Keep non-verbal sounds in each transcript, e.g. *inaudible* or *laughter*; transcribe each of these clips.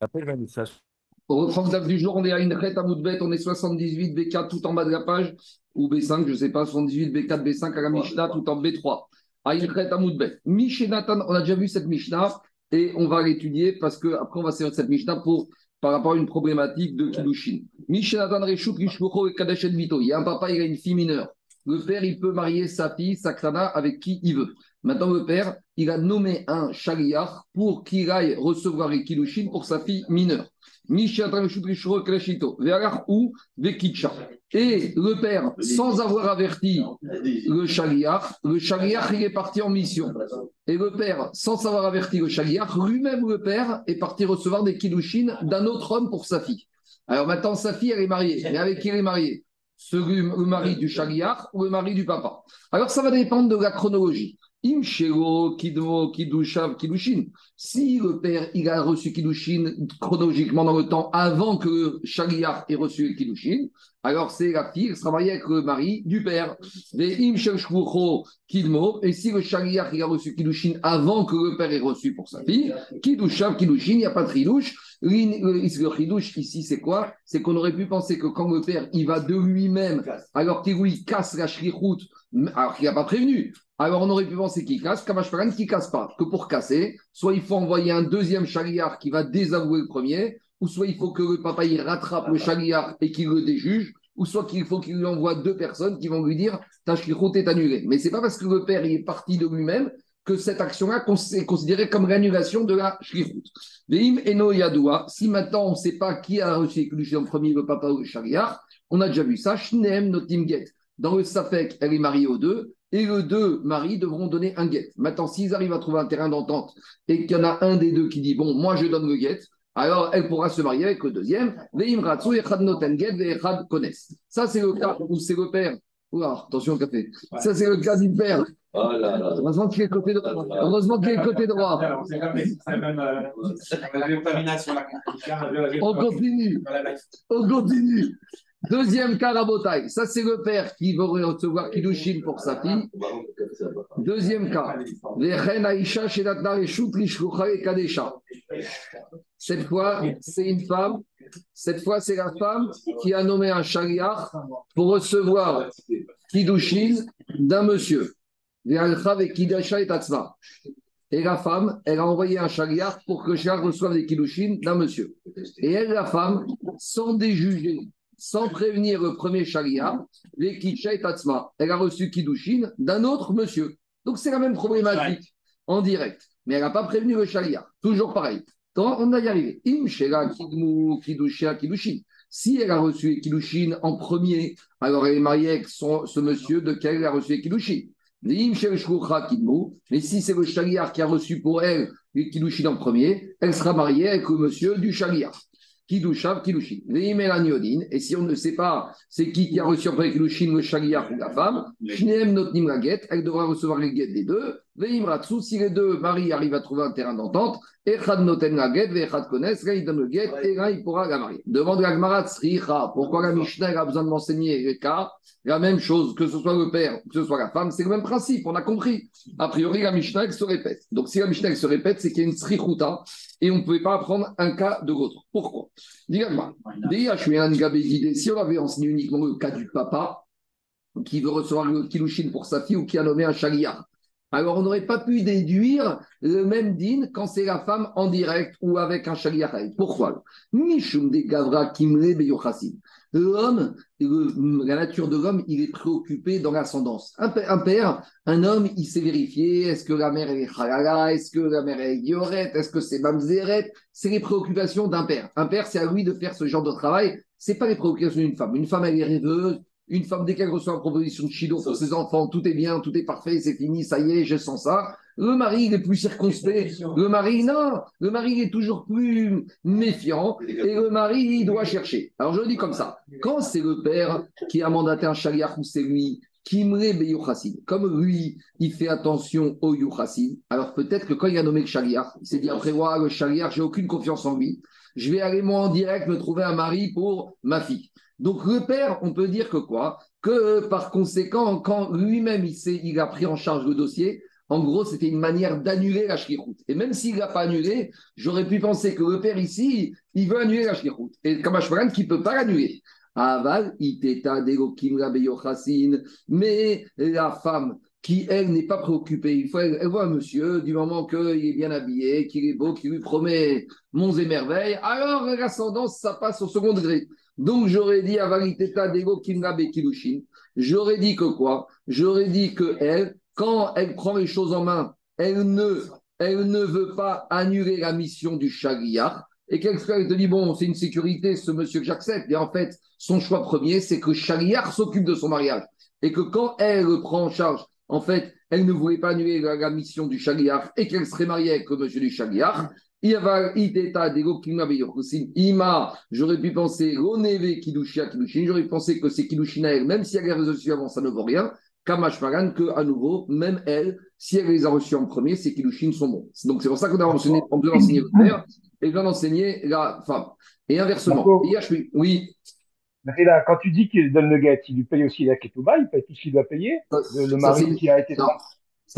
Après. On reprend le du jour, on est à une à Moudbet, on est 78, B4 tout en bas de la page, ou B5, je ne sais pas, 78, B4, B5 à la Mishnah tout en B3. À une à Moudbet. Mishnatan, on a déjà vu cette Mishnah et on va l'étudier parce qu'après on va servir cette Mishnah pour, par rapport à une problématique de Kiddushin. Mishnatan Rishlucho et Kadeshet Vito. Il y a un papa, il a une fille mineure. Le père, il peut marier sa fille, Sakrana, avec qui il veut. Maintenant, le père, il a nommé un chariar pour qu'il aille recevoir les Kiddushin pour sa fille mineure. Et le père, sans avoir averti le chaliar, le chaliar, il est parti en mission. Et le père, sans savoir averti le chaliar, lui-même, le père, est parti recevoir des kilouchines d'un autre homme pour sa fille. Alors maintenant, sa fille, elle est mariée. Mais avec qui elle est mariée? Le mari du chaliar ou le mari du papa? Alors ça va dépendre de la chronologie. Imshelo, Kidmo, Kidushav, Kidushin. Si le père il a reçu Kidushin chronologiquement dans le temps avant que le ait reçu Kidushin, alors c'est la fille qui sera mariée avec le mari du père. Et Kidmo, et si le Shaliach il a reçu Kidushin avant que le père ait reçu pour sa fille, Kidushav, Kidushin, il n'y a pas de tridouche. Le chidouche ici, c'est quoi? C'est qu'on aurait pu penser que quand le père il va de lui-même, alors qu'il lui casse la shrihout, alors qu'il n'a pas prévenu, alors on aurait pu penser qu'il casse, Kamashparan qui casse pas. Que pour casser, soit il faut envoyer un deuxième chariard qui va désavouer le premier, ou soit il faut que le papa il rattrape le chariard et qu'il le déjuge, ou soit qu'il faut qu'il lui envoie deux personnes qui vont lui dire ta shrihout est annulée. Mais c'est pas parce que le père est parti de lui-même que cette action-là est considérée comme l'annulation de la shrihout. Veim eno yadoua, si maintenant on ne sait pas qui a reçu les en premier, le papa ou le on a déjà vu ça, shnem notim get. Dans le Safek, elle est mariée aux deux, et les deux maris devront donner un guet. Maintenant, s'ils arrivent à trouver un terrain d'entente et qu'il y en a un des deux qui dit Bon, moi je donne le guet, alors elle pourra se marier avec le deuxième. Ça, c'est le cas où c'est le père. Attention au café. Ça, c'est le cas du père. Oh là là. Heureusement qu'il est côté droit. Heureusement qu'il est côté droit. On continue. On continue. Deuxième cas, Rabotai. Ça, c'est le père qui veut recevoir Kiddushin pour sa fille. Deuxième cas. Cette fois, c'est une femme. Cette fois, c'est la femme qui a nommé un chariar pour recevoir Kiddushin d'un monsieur. Et la femme, elle a envoyé un chariar pour que chariar reçoive des Kiddushin d'un monsieur. Et elle, la femme, sans déjuger sans prévenir le premier charia, les et Tatsma. Elle a reçu Kiddushin d'un autre monsieur. Donc c'est la même problématique en direct. Mais elle n'a pas prévenu le charia. Toujours pareil. Donc, on a y Kiddushin. Si elle a reçu Kiddushin en premier, alors elle est mariée avec ce monsieur de quel elle a reçu Kiddushin. Mais si c'est le chaliar qui a reçu pour elle les Kiddushin en premier, elle sera mariée avec le monsieur du chaliar. Kidushav, Kidushin. Et si on ne sait pas c'est qui qui a reçu après Kidushin, le Shaliach ou la femme, Shneem Notnim la elle devra recevoir les guettes des deux. Veimratsu, si les deux maris arrivent à trouver un terrain d'entente, Echad Noten la guette, Vechad connaissent, là il donne le guette, et il pourra la marier. Demande la Gmarat Sricha, pourquoi la Mishnah a besoin de m'enseigner le cas? La même chose, que ce soit le père, que ce soit la femme, c'est le même principe, on a compris. A priori, la Mishnah elle se répète. Donc si la Mishnah elle se répète, c'est qu'il y a une Srichuta, et on ne pouvait pas apprendre un cas de l'autre. Pourquoi? Dis-moi, si on avait enseigné uniquement le cas du papa, qui veut recevoir le kilouchine pour sa fille ou qui a nommé un chaliar, alors on n'aurait pas pu déduire le même din quand c'est la femme en direct ou avec un chaliar. Pourquoi Mishum de Gavra Kimle L'homme, la nature de l'homme, il est préoccupé dans l'ascendance. Un, père, un homme, il sait vérifier est-ce que la mère est halala, est-ce que la mère est yoret, est-ce que c'est mamzeret? C'est les préoccupations d'un père. Un père, c'est à lui de faire ce genre de travail. C'est pas les préoccupations d'une femme. Une femme, elle est rêveuse. Une femme, dès qu'elle reçoit une proposition de Chido pour ses enfants, tout est bien, tout est parfait, c'est fini, ça y est, je sens ça. Le mari, il est plus circonspect. Le mari, non. Le mari, il est toujours plus méfiant. Et le mari, il doit chercher. Alors, je le dis comme ça. Quand c'est le père qui a mandaté un chariach ou c'est lui, Comme lui, il fait attention au yuchassid, alors peut-être que quand il a nommé le chariach, il s'est dit après, ouais, le chariach, j'ai aucune confiance en lui. Je vais aller moi en direct me trouver un mari pour ma fille. Donc le père, on peut dire que quoi? Que par conséquent, quand lui-même il, il a pris en charge le dossier, En gros, c'était une manière d'annuler la shlichut. Et même s'il ne l'a pas annulé, j'aurais pu penser que le père ici, il veut annuler la shlichut. Et Kamashmaran qui ne peut pas l'annuler. Aval, iteta mais la femme qui, elle, n'est pas préoccupée. Il faut, elle, voit un monsieur, du moment qu'il est bien habillé, qu'il est beau, qu'il lui promet monts et merveilles, alors l'ascendance, ça passe au second degré. Donc j'aurais dit Avaliteta Dego Kimrabe Kilushin. J'aurais dit que quoi? J'aurais dit que elle, quand elle prend les choses en main, elle ne, elle ne veut pas annuler la mission du Shagiyah. Et quelqu'un te dit, bon, c'est une sécurité, ce monsieur que j'accepte. Et en fait, son choix premier, c'est que Shagiyah s'occupe de son mariage. Et que quand elle prend en charge en fait, elle ne voulait pas annuler la, mission du Shaliach et qu'elle serait mariée avec le monsieur du Shaliach. Ima, j'aurais pu penser, j'aurais pensé que c'est Kidushin même si elle a reçus avant, ça ne vaut rien. Kamash Maran, que à nouveau, même elle, si elle les a reçus en premier, c'est Kidushin sont bons. Donc c'est pour ça qu'on a enseigné, on doit enseigner le père et on doit enseigner la femme. Et inversement, oui. Mais là, quand tu dis qu'il donne le guet, il lui paye aussi la ketouba, il paye tout ce qu'il doit payer, le, mari qui a été. Ça,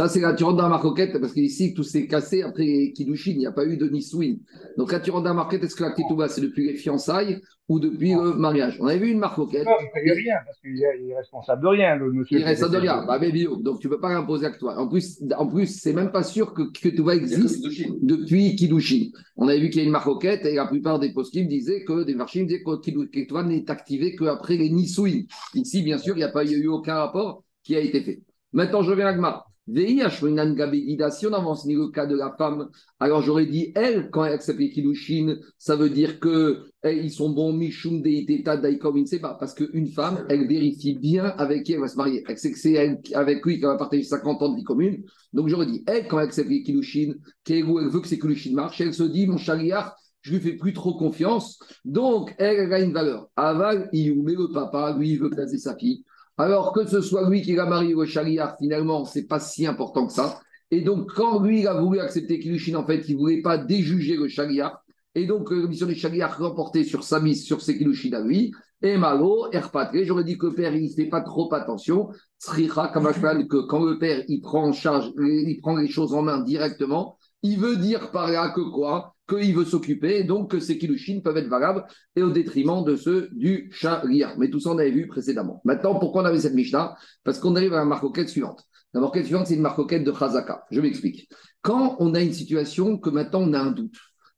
c'est là, tu rentres dans la marquette, parce qu'ici, tout s'est cassé après Kidushin, il n'y a pas eu de Niswin. Donc là, tu rentres dans la marquette, est-ce que la Ketouba, c'est depuis les fiançailles ou depuis le mariage? On avait vu une marquette. Non, il ne rien, parce qu'il est responsable de rien, le monsieur. Il est responsable de rien, bah, mais bio, donc tu ne peux pas l'imposer à toi. En plus, en plus c'est même pas sûr que Ketouba existe depuis Kidushin. On avait vu qu'il y a une marquette, et la plupart des post disaient que, des marchés disaient que Ketouba n'est activé qu'après les Niswin. Ici, bien sûr, il n'y a pas eu aucun rapport qui a été fait. Maintenant, je reviens à Gmar. Si on avance le cas de la femme, alors j'aurais dit, elle, quand elle accepte les Kilushin, ça veut dire que eh, ils sont bons, Mishum, Deiteta, Daikom, pas. Parce qu'une femme, elle vérifie bien avec qui elle va se marier. Elle sait que c'est avec lui qu'elle va partager 50 ans de vie commune. Donc j'aurais dit, elle, quand elle accepte les Kilushin, elle veut que ces Kilushin marchent, elle se dit, mon chariard, je lui fais plus trop confiance. Donc, elle, elle a une valeur. Aval, il met le papa, lui, il veut placer sa fille. Alors que ce soit lui qui l'a marié au chariard, finalement, c'est pas si important que ça. Et donc, quand lui il a voulu accepter Kilushin, en fait, il voulait pas déjuger le chariard. Et donc, la mission du chariard remportait sur sa mise, sur ses Kilushin à lui. Et Malo, Erpatre, j'aurais dit que le père, il ne fait pas trop attention. Que quand le père, il prend en charge, il prend les choses en main directement, il veut dire par là que quoi? Qu'il veut s'occuper, donc que ces kilushin peuvent être valables et au détriment de ceux du sharia. Mais tout ça, on avait vu précédemment. Maintenant, pourquoi on avait cette Mishnah Parce qu'on arrive à la marcoquette suivante. La marcoquette suivante, c'est une marcoquette de Chazaka. Je m'explique. Quand on a une situation que maintenant on a un doute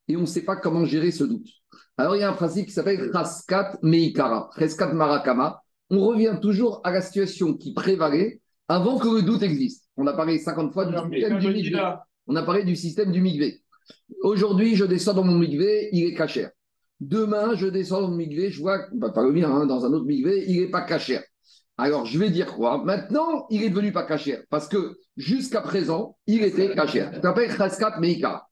et on ne sait pas comment gérer ce doute, alors il y a un principe qui s'appelle Raskat Meikara, Raskat Marakama. On revient toujours à la situation qui prévalait avant que le doute existe. On a parlé 50 fois du système du. On a parlé du système du Migvé. Aujourd'hui, je descends dans mon migvé, il est cachère. Demain, je descends dans mon migvé, je vois, bah, pas le mien, hein, dans un autre migvé, il n'est pas cachère. Alors, je vais dire quoi? Maintenant, il est devenu pas cachère, parce que jusqu'à présent, il était cachère. Ça s'appelle Chaskat Meika.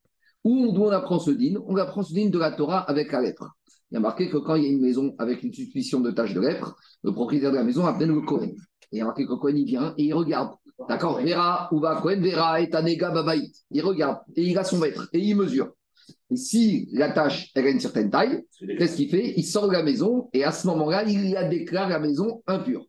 Où on, apprend ce din On apprend ce din de la Torah avec la lèpre. Il y a marqué que quand il y a une maison avec une suspicion de tache de lèpre, le propriétaire de la maison appelle le Kohen. Et il y a marqué que le Kohen, il vient et il regarde. D'accord Vera, ou va Kohen, Vera et Tanega Babaït. Il regarde et il a son maître et il mesure. Et si la tâche, elle a une certaine taille, qu'est-ce qu'il fait? Il sort de la maison et à ce moment-là, il la déclare la maison impure.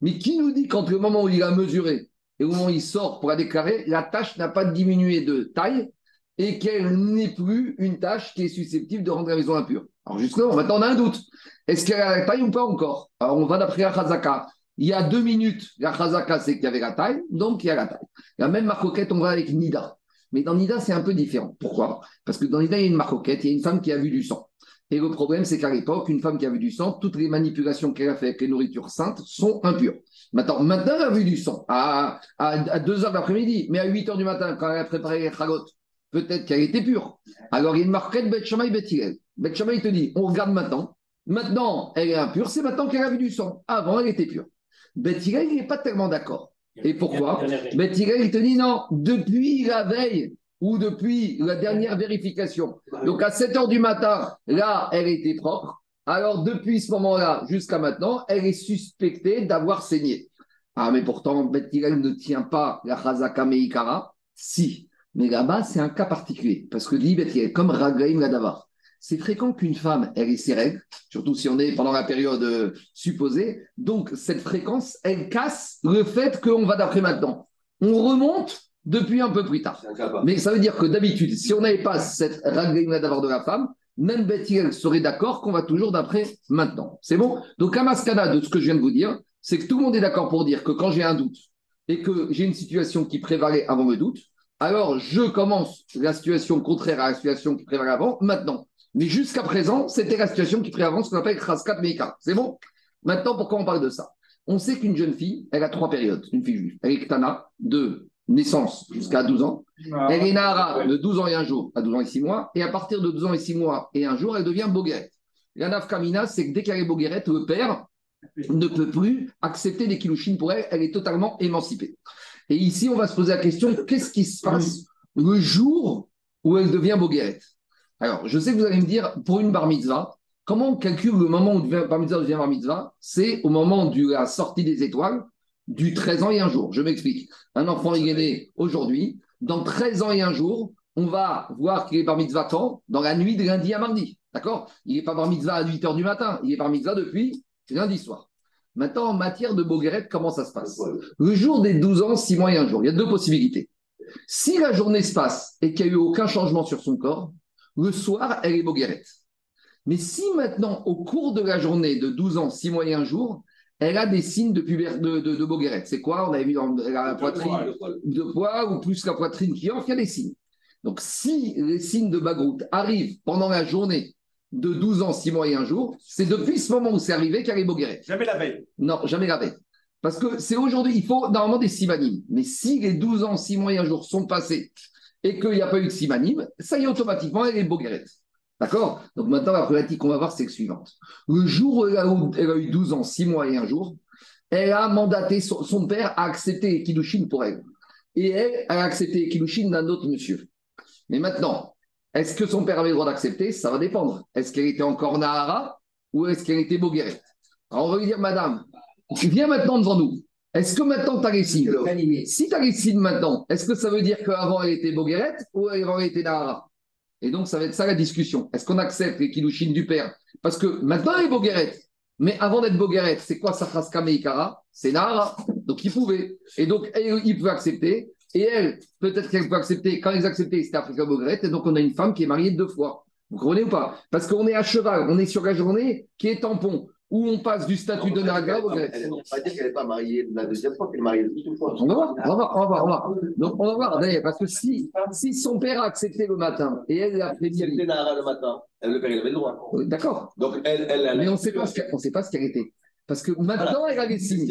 Mais qui nous dit qu'entre le moment où il a mesuré et au moment où il sort pour la déclarer, la tâche n'a pas diminué de taille et qu'elle n'est plus une tâche qui est susceptible de rendre la maison impure? Alors justement, maintenant on a un doute. Est-ce qu'elle a la taille ou pas encore? Alors on va d'après la Khazaka. Il y a deux minutes, la chazaka, c'est qu'il y avait la taille, donc il y a la taille. La même marcoquette, on va avec Nida. Mais dans Nida, c'est un peu différent. Pourquoi? Parce que dans Nida, il y a une marcoquette, il y a une femme qui a vu du sang. Et le problème, c'est qu'à l'époque, une femme qui a vu du sang, toutes les manipulations qu'elle a fait avec les nourritures saintes sont impures. Maintenant, maintenant elle a vu du sang à, à, 2 heures d'après-midi, mais à 8 heures du matin, quand elle a préparé les chagot, peut-être qu'elle était pure. Alors, il y a une marquette Bet Shammai Bet te dit, on regarde maintenant. Maintenant, elle est impure, c'est maintenant qu'elle a vu du sang. Avant, elle était pure. Bethilel, il n'est pas tellement d'accord. Et pourquoi Bethilel, il te dit non, depuis la veille ou depuis la dernière vérification. Donc à 7 heures du matin, là, elle était propre. Alors depuis ce moment-là jusqu'à maintenant, elle est suspectée d'avoir saigné. Ah, mais pourtant, Bethilel ne tient pas la Chazaka Meikara. Si. Mais là-bas, c'est un cas particulier. Parce que dit Bethilel, comme Ragaim Ladavar, c'est fréquent qu'une femme, elle ait ses règles, surtout si on est pendant la période euh, supposée. Donc, cette fréquence, elle casse le fait qu'on va d'après maintenant. On remonte depuis un peu plus tard. Mais ça veut dire que d'habitude, si on n'avait pas cette règle d'avoir de la femme, même Beth serait d'accord qu'on va toujours d'après maintenant. C'est bon? Donc, à Mascana, de ce que je viens de vous dire, c'est que tout le monde est d'accord pour dire que quand j'ai un doute et que j'ai une situation qui prévalait avant le doute, alors je commence la situation contraire à la situation qui prévalait avant maintenant. Mais jusqu'à présent, c'était la situation qui prévalait avant, ce qu'on appelle Kraskat Meika. C'est bon? Maintenant, pourquoi on parle de ça? On sait qu'une jeune fille, elle a trois périodes, une fille juive. Elle est Ktana, de naissance jusqu'à 12 ans. Ah. Elle est Nahara de 12 ans et un jour à 12 ans et 6 mois. Et à partir de 12 ans et 6 mois et un jour, elle devient Bogueret. La nafkamina, c'est que dès qu'elle est Bogueret, le père ne peut plus accepter des kilouchines pour elle. Elle est totalement émancipée. Et ici, on va se poser la question qu'est-ce qui se passe le jour où elle devient Bogueret Alors, je sais que vous allez me dire, pour une bar mitzvah, comment on calcule le moment où bar mitzvah devient bar mitzvah? C'est au moment de la sortie des étoiles du 13 ans et un jour. Je m'explique. Un enfant est né aujourd'hui. Dans 13 ans et un jour, on va voir qu'il est bar mitzvah quand? Dans la nuit de lundi à mardi. D'accord? Il n'est pas bar mitzvah à 8 h du matin. Il est bar mitzvah depuis lundi soir. Maintenant, en matière de Bogueret, comment ça se passe? Le jour des 12 ans, 6 mois et un jour, il y a deux possibilités. Si la journée se passe et qu'il n'y a eu aucun changement sur son corps, le soir, elle est Bogueret. Mais si maintenant, au cours de la journée de 12 ans, 6 mois et un jour, elle a des signes de, puber, de, de, C'est quoi? On avait vu dans la poitrine de poids ou plus la poitrine qui enfle, il y a des signes. Donc, si les signes de Bagout arrivent pendant la journée de 12 ans, 6 mois et un jour, c'est depuis ce moment où c'est arrivé qu'elle est Bogueret. Jamais la veille. Non, jamais la veille. Parce que c'est aujourd'hui, il faut normalement des simanimes. Mais si les 12 ans, 6 mois et un jour sont passés et qu'il n'y a pas eu de simanime, ça y est, automatiquement, elle est Bogueret. D'accord? Donc maintenant, la problématique qu'on va voir, c'est le suivante. Le jour où elle a, eu 12 ans, 6 mois et un jour, elle a mandaté, son, père a accepté Kiddushin pour elle. Et elle a accepté Kiddushin d'un autre monsieur. Mais maintenant, est-ce que son père avait le droit d'accepter? Ça va dépendre. Est-ce qu'elle était encore Nahara ou est-ce qu'elle était Bogueret Alors on va lui dire, madame, viens maintenant devant nous. Est-ce que maintenant tu as signes Si tu as signes maintenant, est-ce que ça veut dire qu'avant elle était Bogueret ou avant elle était Nahara? Et donc, ça va être ça la discussion. Est-ce qu'on accepte les kilouchines du père? Parce que maintenant, il est Bogueret. Mais avant d'être Bogueret, c'est quoi Safraska Meikara? C'est Nara. Donc, il pouvait. Et donc, il pouvait accepter. Et elle, peut-être qu'elle peut accepter. Quand ils acceptaient, c'était Afrika Bogueret. Et donc, on a une femme qui est mariée deux fois. Vous comprenez ou pas? Parce qu'on est à cheval, on est sur la journée qui est tampon où on passe du statut de Naga au grec. Elle ne pas dire qu'elle n'est pas mariée la deuxième fois, qu'elle est mariée la fois. On va voir, on va voir, on va voir. On va. Donc on va voir, d'ailleurs, parce que si, si son père a accepté le matin et elle l'a fait. Si elle était Nara le matin, le père il avait le droit. D'accord. Donc elle, elle, elle Mais on ne sait pas ce qu'elle était. Parce que maintenant, elle a les signes.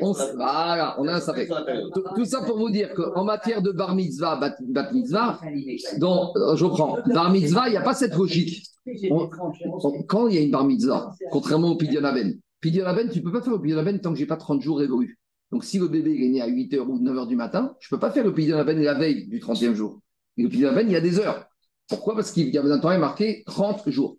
On, voilà, on a un sapek. Tout, ça pour vous dire qu'en matière de bar mitzvah, bat, mitzvah, donc, euh, je reprends, bar mitzvah, il n'y a pas cette logique. quand il y a une bar mitzvah, contrairement au pidionaben, tu ne peux pas faire le pidionaben tant que je n'ai pas 30 jours évolus. Donc, si le bébé est né à 8h ou 9h du matin, je ne peux pas faire le pidionaben la veille du 30e jour. Et le pidionaben, il y a des heures. Pourquoi? Parce qu'il y a un temps marqué 30 jours.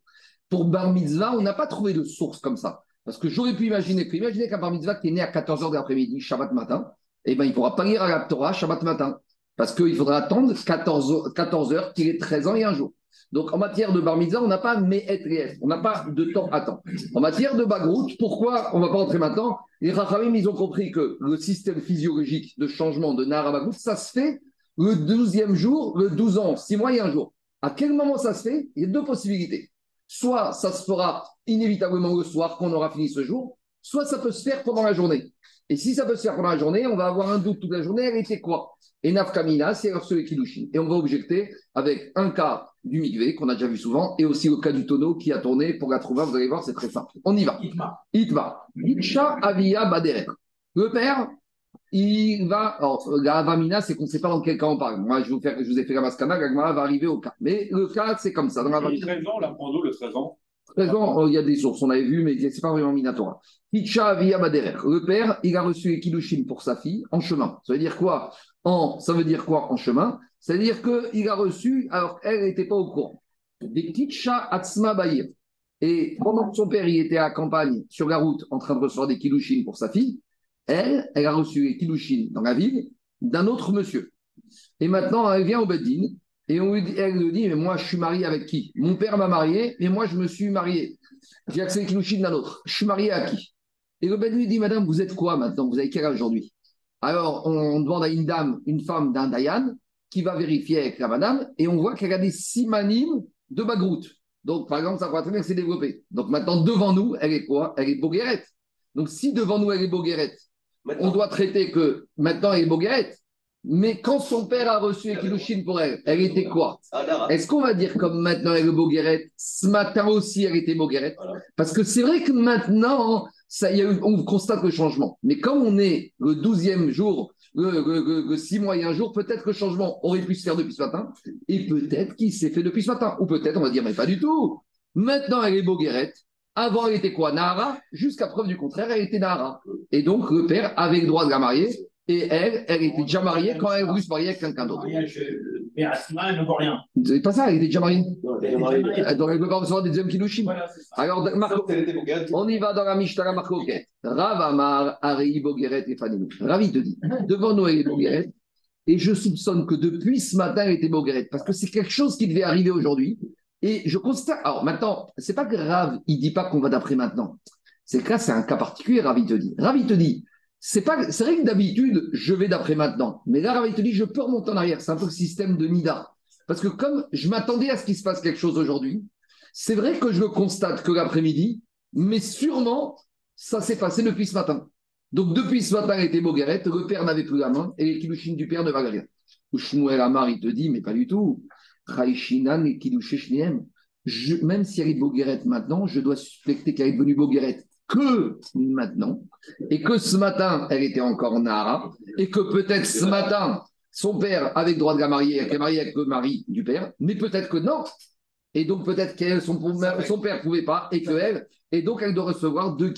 Pour bar mitzvah, on n'a pas trouvé de source comme ça. Parce que j'aurais pu imaginer que, qu'un bar mitzvah qui est né à 14h de l'après-midi, Shabbat matin, eh ben, il ne pourra pas lire à la Torah Shabbat matin. Parce qu'il faudra attendre 14, 14 heures qu'il ait 13 ans et un jour. Donc, en matière de bar mitzvah, on n'a pas et on n'a pas de temps à temps. En matière de bagrout, pourquoi on ne va pas entrer maintenant Les Rachamim, ils ont compris que le système physiologique de changement de Nara bagrout, ça se fait le 12e jour, le 12 ans, 6 mois et un jour. À quel moment ça se fait? Il y a deux possibilités. Soit ça se fera inévitablement le soir qu'on aura fini ce jour, soit ça peut se faire pendant la journée. Et si ça peut se faire pendant la journée, on va avoir un doute toute la journée, elle était quoi? Et Nafkamina, c'est alors celui qui Et on va objecter avec un cas du Migvé, qu'on a déjà vu souvent, et aussi le cas du tonneau qui a tourné pour la trouver. Vous allez voir, c'est très simple. On y va. Itma. Itma. Itcha Avia Baderet. Le père, il va. Alors, la Avamina, c'est qu'on ne sait pas dans quel cas on parle. Moi, je vous, je vous ai fait la mascana, la va arriver au cas. Mais le cas, c'est comme ça. Dans la le 13 ans, la prend le 13 ans 13 ans, oh, il y a des sources, on avait vu, mais ce n'est pas vraiment Minatora. Hitcha via Baderer. Le père, il a reçu les pour sa fille en chemin. Ça veut dire quoi? En, Ça veut dire quoi en chemin? Ça veut dire qu'il a reçu, alors elle n'était pas au courant. Des Kitcha Atzma Bahir. Et pendant que son père il était à campagne, sur la route, en train de recevoir des kilouchines pour sa fille, elle, elle a reçu les kilouchines dans la ville d'un autre monsieur. Et maintenant, elle vient au Bedin, et on lui dit, elle lui dit, mais moi, je suis marié avec qui? Mon père m'a marié, mais moi, je me suis marié. J'ai accès à d'un autre. Je suis marié à qui? Et le Ben lui dit, madame, vous êtes quoi maintenant? Vous avez quel âge aujourd'hui? Alors, on demande à une dame, une femme d'un Dayan, qui va vérifier avec la madame, et on voit qu'elle a des simanimes de bagroute. Donc, par exemple, ça croit très bien que c'est développé. Donc, maintenant, devant nous, elle est quoi? Elle est boguerette. Donc, si devant nous, elle est boguerette, on doit traiter que maintenant, elle est boguerette. Mais quand son père a reçu Ekilushin pour elle, elle était quoi? Est-ce qu'on va dire comme maintenant elle est boguerette, ce matin aussi elle était boguerette. Parce que c'est vrai que maintenant, ça, y a on constate le changement. Mais comme on est le 12e jour, le 6 mois et un jour, peut-être que le changement aurait pu se faire depuis ce matin. Et peut-être qu'il s'est fait depuis ce matin. Ou peut-être on va dire, mais pas du tout. Maintenant, elle est boguerette. Avant, elle était quoi Nahara. Jusqu'à preuve du contraire, elle était Nahara. Et donc, le père avait le droit de la marier. Et elle, elle était déjà mariée quand elle voulu se marier avec quelqu'un d'autre. euh, mais à ce moment, elle ne voit rien. C'est pas ça, elle était déjà mariée. Elle. Donc, ne peut pas recevoir des deuxièmes kilouchim. Voilà, c'est ça. Alors, Marco. On y va dans la Mishnah Marcoquette. Rav Amar, Arei Bogueret et Fanenu. Rav, il te dit, devant nous, elle est Bogueret. Et je soupçonne que depuis ce matin, elle était Bogueret. Parce que c'est quelque chose qui devait arriver aujourd'hui. Et je constate. Alors maintenant, c'est pas Rav, il dit pas qu'on va d'après maintenant. C'est que là, c'est un cas particulier, Rav, il te dit. Rav, il te dit, c'est pas, c'est vrai que d'habitude, je vais d'après maintenant. Mais là, Rav, il te dit, je peux remonter en arrière. C'est un peu le système de Nida. Parce que comme je m'attendais à ce qu'il se passe quelque chose aujourd'hui, c'est vrai que je constate que l'après-midi, mais sûrement, ça s'est passé depuis ce matin. Donc, depuis ce matin, elle était Bogueret, le père n'avait plus la main, et les kilouchines du père ne valent rien. Shmuel Amar, il te dit, mais pas du tout. Et Même si elle est Bogueret maintenant, je dois suspecter qu'elle est devenue Bogueret que maintenant, et que ce matin, elle était encore Nahara, et que peut-être ce matin, son père avait le droit de la marier, elle est mariée avec le mari du père, mais peut-être que non. Et donc peut-être que son, son père ne pouvait pas, et que elle, et donc elle doit recevoir deux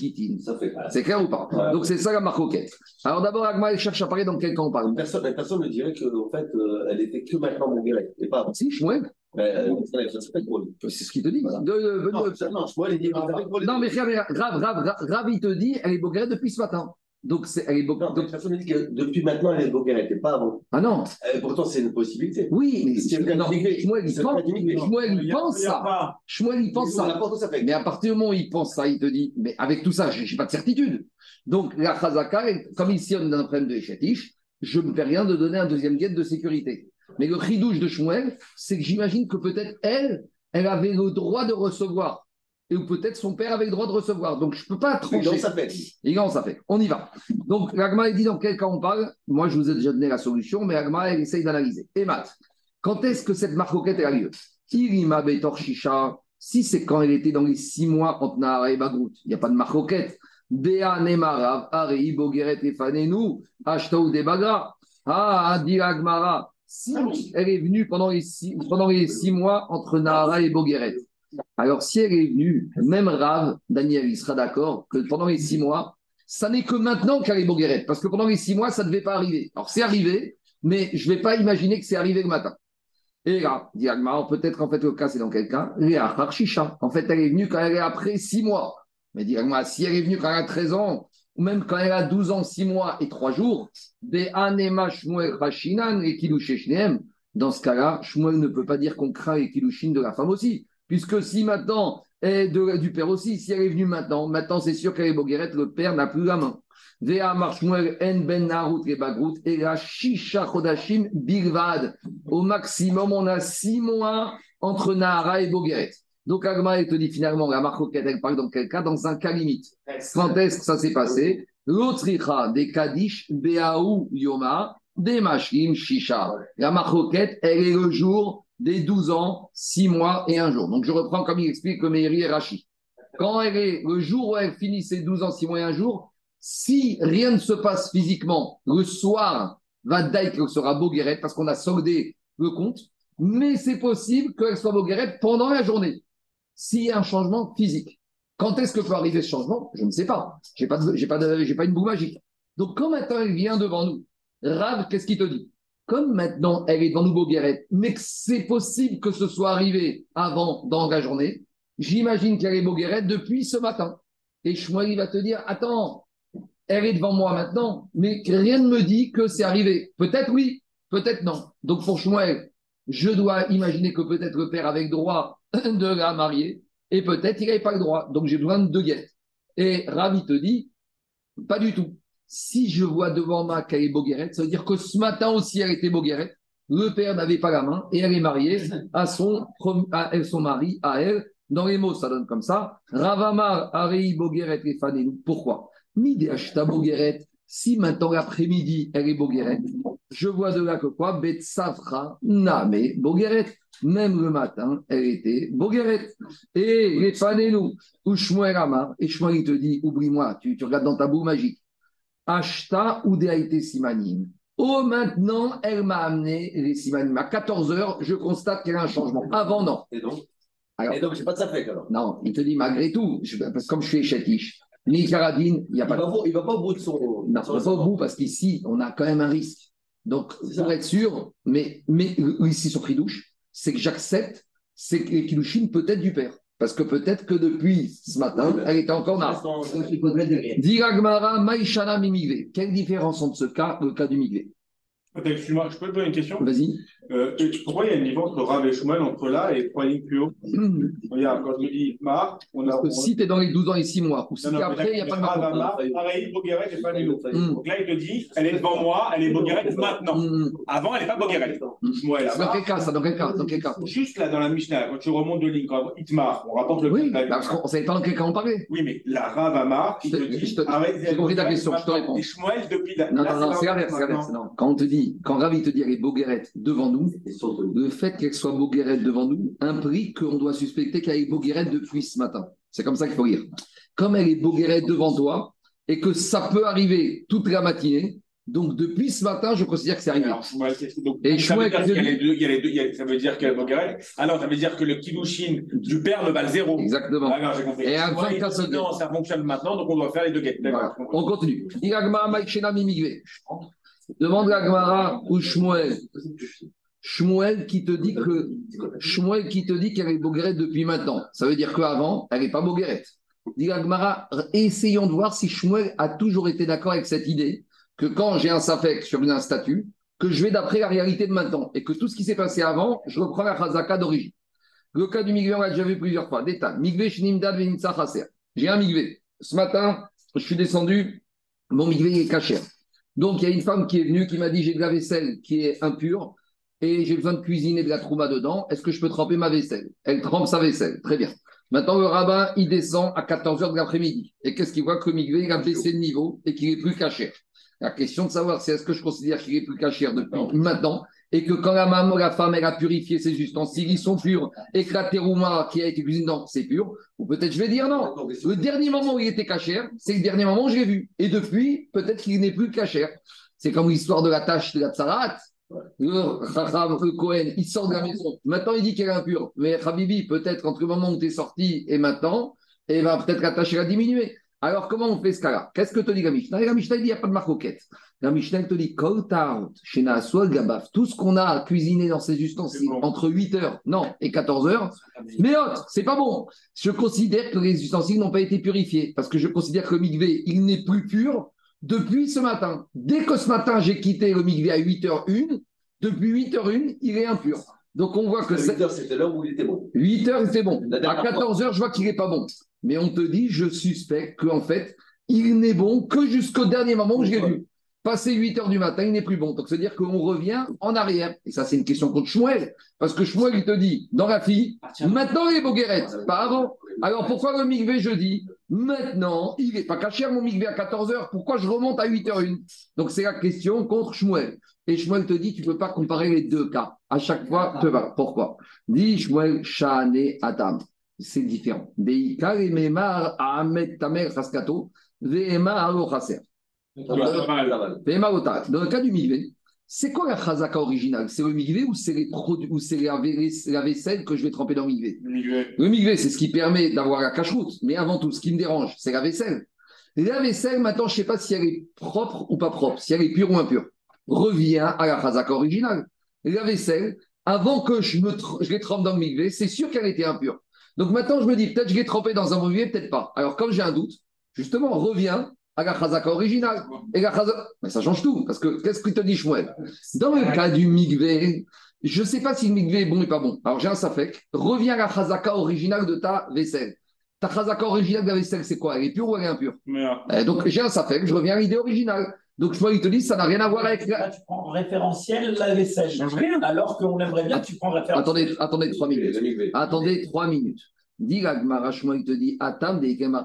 fait. C'est clair ou pas? Donc c'est ça la marcoquette. Alors d'abord, Agma, elle cherche à parler dans quel camp on parle Personne, personne ne dirait qu'en fait, euh, elle était que maintenant boguerette. Et pas avant. Si, Shmuel, euh, lui. c'est ce qu'il te dit. Voilà. De- de- Non, de- il dit, mais grave, grave, grave, grave, il te dit, elle est boguerette depuis ce matin. Donc c'est, elle est mais donc- personne ne dit que depuis maintenant, elle est boguerette et pas avant. Ah non, Euh, pourtant, c'est une possibilité. oui, mais. Shmuel, il pense. Shmuel, Il pense ça. Shmuel, il pense ça. Mais à partir du moment où il pense ça, il te dit, mais avec tout ça, je n'ai pas de certitude. Donc, la Chazaka, elle- comme ici on est dans un problème de Echetish, je ne me permets rien de donner un deuxième guette de sécurité. Mais le chidouche de Shmuel, c'est que j'imagine que peut-être elle, elle avait le droit de recevoir. Et ou peut-être son père avait le droit de recevoir. Donc, je ne peux pas trancher. non, ça fait. Comment ça fait On y va. Donc, l'Agma, dit dans quel cas on parle. Moi, je vous ai déjà donné la solution, mais Agma, elle essaye d'analyser. Et Matt, quand est-ce que cette marcoquette a lieu? Irima Betor Shisha, si c'est quand elle était dans les six mois entre Nahara et Bagrout, il n'y a pas de marcoquette. Bea Nemarav, Arei Bogeret et Fanenu, Ashtaou de Bagra. Ah, Adi Agmara. Si elle est venue pendant les six, pendant les six mois entre Nahara et Bogeret, alors, si elle est venue, même Rav, Daniel, il sera d'accord que pendant les six mois, ça n'est que maintenant qu'elle est Bogueret, parce que pendant les six mois, ça ne devait pas arriver. Alors, c'est arrivé, mais je ne vais pas imaginer que c'est arrivé le matin. Et là, dit peut-être qu'en fait, le cas, c'est dans quel cas? Léa Harshisha. En fait, elle est venue quand elle est après six mois. Mais dit si elle est venue quand elle a 13 ans, ou même quand elle a 12 ans, 6 mois et 3 jours, dans ce cas-là, Shmuel ne peut pas dire qu'on craint les Kilouchines de la femme aussi. Puisque si maintenant, et de- du père aussi, si elle est venue maintenant, maintenant c'est sûr qu'elle est Boguerette, le père n'a plus la main. Ben. Au maximum, on a six mois entre Nahara et Bogueret. Donc Agma, elle te dit finalement, la marcoquette, elle parle dans quel cas? Dans un cas limite. Quand est-ce que ça s'est passé? L'autricha des Kadish, Beaou Yoma, des Mashim Shisha. La marcoquette, elle est le jour des 12 ans, 6 mois et un jour. Donc je reprends comme il explique le Meiri et Rashi. Quand elle est le jour où elle finit ses 12 ans, 6 mois et un jour, si rien ne se passe physiquement, le soir, va dire qu'elle sera Bogueret parce qu'on a soldé le compte, mais c'est possible qu'elle soit Bogueret pendant la journée, s'il y a un changement physique. Quand est-ce que peut arriver ce changement? Je ne sais pas. Je n'ai pas, de- pas, de- pas une boule magique. Donc quand maintenant elle vient devant nous, Rav, qu'est-ce qu'il te dit? Comme maintenant elle est devant nous Bogueret, mais que c'est possible que ce soit arrivé avant, dans la journée, j'imagine qu'elle est Bogueret depuis ce matin. Et Shmuel, va te dire, attends, elle est devant moi maintenant, mais rien ne me dit que c'est arrivé. Peut-être oui, peut-être non. Donc pour je dois imaginer que peut-être le père avait droit *laughs* de la marier, et peut-être il n'avait pas le droit. Donc j'ai besoin de deux guettes. Et Ravi te dit, pas du tout. Si je vois devant moi qu'elle est Bogueret, ça veut dire que ce matin aussi elle était Bogueret. Le père n'avait pas la main et elle est mariée à son, à elle, son mari, à elle. Dans les mots, ça donne comme ça. Ravamar, Arei Bogueret et. Pourquoi? Midi Ashta Bogueret. Si maintenant l'après-midi, elle est Bogueret, je vois de là que quoi? Bet Safra, Name, Bogueret. Même le matin, elle était Bogueret. Et les Fanenu, ou Amar, et Shmuel il te dit, oublie-moi, tu, tu regardes dans ta boue magique. Ashta ou Deaïté Simanim. Oh, maintenant, elle m'a amené les Simanim. À 14 heures, je constate qu'il y a un changement. Avant, non. Et donc? Alors, Et donc, pas de safek alors? non, il te dit, malgré tout, je- parce que comme je suis échatiche, ni Karadine, il n'y a Il pas va, de. pas- il va pas au bout de son. Non, son on va pas au bout parce qu'ici, on a quand même un risque. Donc, ça. pour être sûr, mais, mais euh, ici sur Kidouche, c'est que j'accepte, c'est que les Kidouchines peut-être du père. Parce que peut-être que depuis ce matin, elle était encore là. Diragmara, Maïshana, Mimigvé. Quelle différence entre ce cas et le cas du Attends, Excuse-moi, je peux te poser une question? Vas-y. Euh, Pourquoi il y a une différence entre Rav et Shmuel entre là et trois lignes plus haut Regarde, quand je te dis Mar, on a. Parce que on- si tu es dans les 12 ans et 6 mois, ou si Non, non, t'es mais après, il n'y a pas de Rav, marque. Amar, Araï, Bogueret et Fanelou. Hum. Donc là, il te dit, elle est devant moi, elle est Bogueret maintenant. Avant, elle n'est pas Bogueret. Dans quel cas ça Dans quel cas Dans quel cas Juste là, dans la Mishnah, quand tu remontes de ligne, quand Itmar, on rapporte le Oui, parce qu'on ne savait pas dans quel cas on parlait. Oui, mais la Rav Amar, il te dit. j'ai compris ta question, je te réponds. Et Shmuel, depuis. la- Non, non, non, c'est l'inverse, c'est l'inverse. Quand on te dit, quand Ravi te dit elle est Boguerette devant nous, le fait qu'elle soit Boguerette devant nous implique qu'on doit suspecter qu'elle est Boguerette depuis ce matin. C'est comme ça qu'il faut lire. Comme elle est Boguerette devant toi et que ça peut arriver toute la matinée, donc depuis ce matin, je considère que c'est arrivé. Alors, que- donc, Et ça veut dire qu'est-ce qu'il y a qu'il les deux- il y a les deux- il y a- ça veut dire qu'elle est Bogueret. Alors, ça veut dire que le Kiddushin du père me valent zéro. Exactement. J'ai compris. Et à Shmuel, il 24 dit, Non, ça fonctionne maintenant, donc on doit faire les deux guettes. Voilà. On continue. Iragma Maïchena Mimigve. Demande à Gmara ou Shmuel. Shmuel qui te dit que Shmuel qui te dit qu'elle est Boguerette depuis maintenant. Ça veut dire qu'avant, elle n'est pas Boguerette. Dit la Gemara, essayons de voir si Shmuel a toujours été d'accord avec cette idée que quand j'ai un safek sur un statut, que je vais d'après la réalité de maintenant et que tout ce qui s'est passé avant, je reprends la chazaka d'origine. Le cas du migvé, on l'a déjà vu plusieurs fois. Détail. Migvé. J'ai un migvé. Ce matin, je suis descendu, mon migvé est caché. Donc, il y a une femme qui est venue qui m'a dit j'ai de la vaisselle qui est impure et j'ai besoin de cuisiner de la trouma dedans. Est-ce que je peux tremper ma vaisselle? Elle trempe sa vaisselle. Très bien. Maintenant, le rabbin, il descend à 14h de l'après-midi. Et qu'est-ce qu'il voit? Que le migvé, il a baissé de niveau et qu'il est plus caché. La question de savoir, c'est est-ce que je considère qu'il est plus caché depuis maintenant et que quand la maman, la femme, elle a purifié ses ustensiles, ils sont purs, et que la terouma qui a été cuisinée dedans, c'est pur, ou peut-être je vais dire non. Le dernier moment où il était cachère, c'est le dernier moment où je l'ai vu. Et depuis, peut-être qu'il n'est plus cachère. C'est comme l'histoire de la tâche de la tsarat. Le Chacham, le Cohen, il sort de la maison. Maintenant, il dit qu'elle est impure. Mais Habibi, peut-être entre le moment où tu es sorti et maintenant, et ben, peut-être la tâche diminué. Alors, comment on fait ce cas-là? Qu'est-ce que te dit la Mishnah? La Mishnah, il dit il n'y a pas de marcoquette. La Mishnah, te dit Kol Gabaf, tout ce qu'on a à cuisiner dans ces ustensiles bon. entre 8 heures, non, et 14 heures, mais autre, c'est pas bon. Je considère que les ustensiles n'ont pas été purifiés parce que je considère que le migvé, il n'est plus pur depuis ce matin. Dès que ce matin, j'ai quitté le migvé à 8h01, depuis 8h01, il est impur. Donc on voit que c'est 8 heures, c'était l'heure où il était bon. 8 heures, c'est bon. À dernière 14 heures, je vois qu'il n'est pas bon. Mais on te dit, je suspecte qu'en fait, il n'est bon que jusqu'au dernier moment où je l'ai vu. Passé 8 heures du matin, il n'est plus bon. Donc, c'est-à-dire qu'on revient en arrière. Et ça, c'est une question contre Shmuel. Parce que Shmuel, il te dit, dans la fille, maintenant il est Boguerette, pas avant. Alors, pourquoi le migvé, je dis, maintenant, il n'est pas caché mon migvé à 14 heures, pourquoi je remonte à 8 h 01 Donc, c'est la question contre Shmuel. Et Shmuel te dit, tu ne peux pas comparer les deux cas. À chaque fois, te va. Pourquoi? Dit Shmuel, Shane Adam. C'est différent. Deikar et Memar Ahmed Tamer Raskato, Vehema Alo Dans le cas du migvé, c'est quoi la chazaka originale? C'est le migvé ou c'est les produits ou c'est la, vais- la vaisselle que je vais tremper dans le migvé Le migvé, c'est ce qui permet d'avoir la cache-route. Mais avant tout, ce qui me dérange, c'est la vaisselle. La vaisselle, maintenant, je ne sais pas si elle est propre ou pas propre, si elle est pure ou impure. Reviens à la chazaka originale. La vaisselle, avant que je, me tr- je les trempe dans le migvé, c'est sûr qu'elle était impure. Donc maintenant, je me dis, peut-être je l'ai trempée dans un migvé, peut-être pas. Alors, comme j'ai un doute, justement, reviens à la chazaka originale. Et la chazaka... Mais ça change tout, parce que qu'est-ce que te dit Shmuel? Dans le cas du migvé, je ne sais pas si le migvé est bon ou pas bon. Alors, j'ai un safek. Reviens à la chazaka originale de ta vaisselle. Ta chazaka originale de la vaisselle, c'est quoi? Elle est pure ou elle est impure? Mais, euh, Eh, Donc j'ai un safek, je reviens à l'idée originale. Donc Shmuel, il te dit, ça n'a rien à voir avec. Là, tu prends référentiel la vaisselle. change rien. Alors qu'on aimerait bien, tu prends référentiel. Attendez, attendez trois minutes. Attendez trois minutes. Dis Shmuel, il te dit, Atam,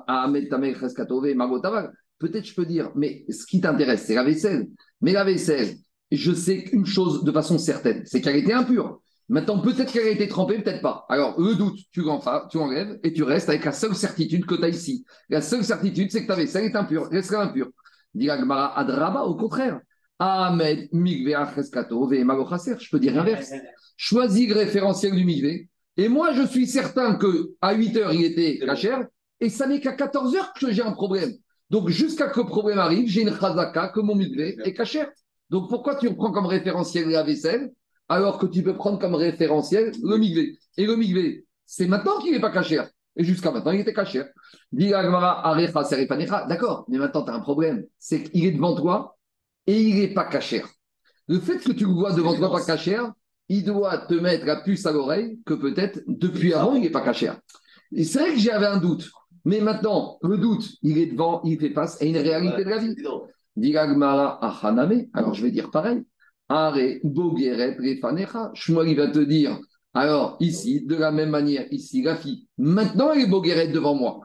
Ahmed, Tamer, Cheskatove, Magotavar. Peut-être je peux dire, mais ce qui t'intéresse, c'est la vaisselle. Mais la vaisselle, je sais qu'une chose de façon certaine, c'est qu'elle était impure. Maintenant, peut-être qu'elle a été trempée, peut-être pas. Alors, le doute, tu enlèves et tu restes avec la seule certitude que tu as ici. La seule certitude, c'est que ta vaisselle est impure, restera impure. Dit la Adraba, au contraire. Ahmed. Je peux dire l'inverse. Choisis le référentiel du Migvé. Et moi, je suis certain que à 8 heures, il était cachère. Et ça n'est qu'à 14 heures que j'ai un problème. Donc, jusqu'à que le problème arrive, j'ai une chazaka que mon Migvé est cachère. Donc, pourquoi tu prends comme référentiel la vaisselle alors que tu peux prendre comme référentiel le Migvé Et le Migvé, c'est maintenant qu'il n'est pas cachère. Et jusqu'à maintenant, il était Serifanecha. D'accord, mais maintenant, tu as un problème. C'est qu'il est devant toi et il n'est pas cachère. Le fait que tu le vois devant toi pas cachère, il doit te mettre la puce à l'oreille que peut-être depuis avant, il n'est pas cachère. Et c'est vrai que j'avais un doute. Mais maintenant, le doute, il est devant, il fait face à une réalité de la vie. Gemara, Achaname. Alors, je vais dire pareil. Are bogeret refanecha. Shmuel, il va te dire, alors ici, de la même manière, ici, la fille, maintenant elle est bogueret devant moi.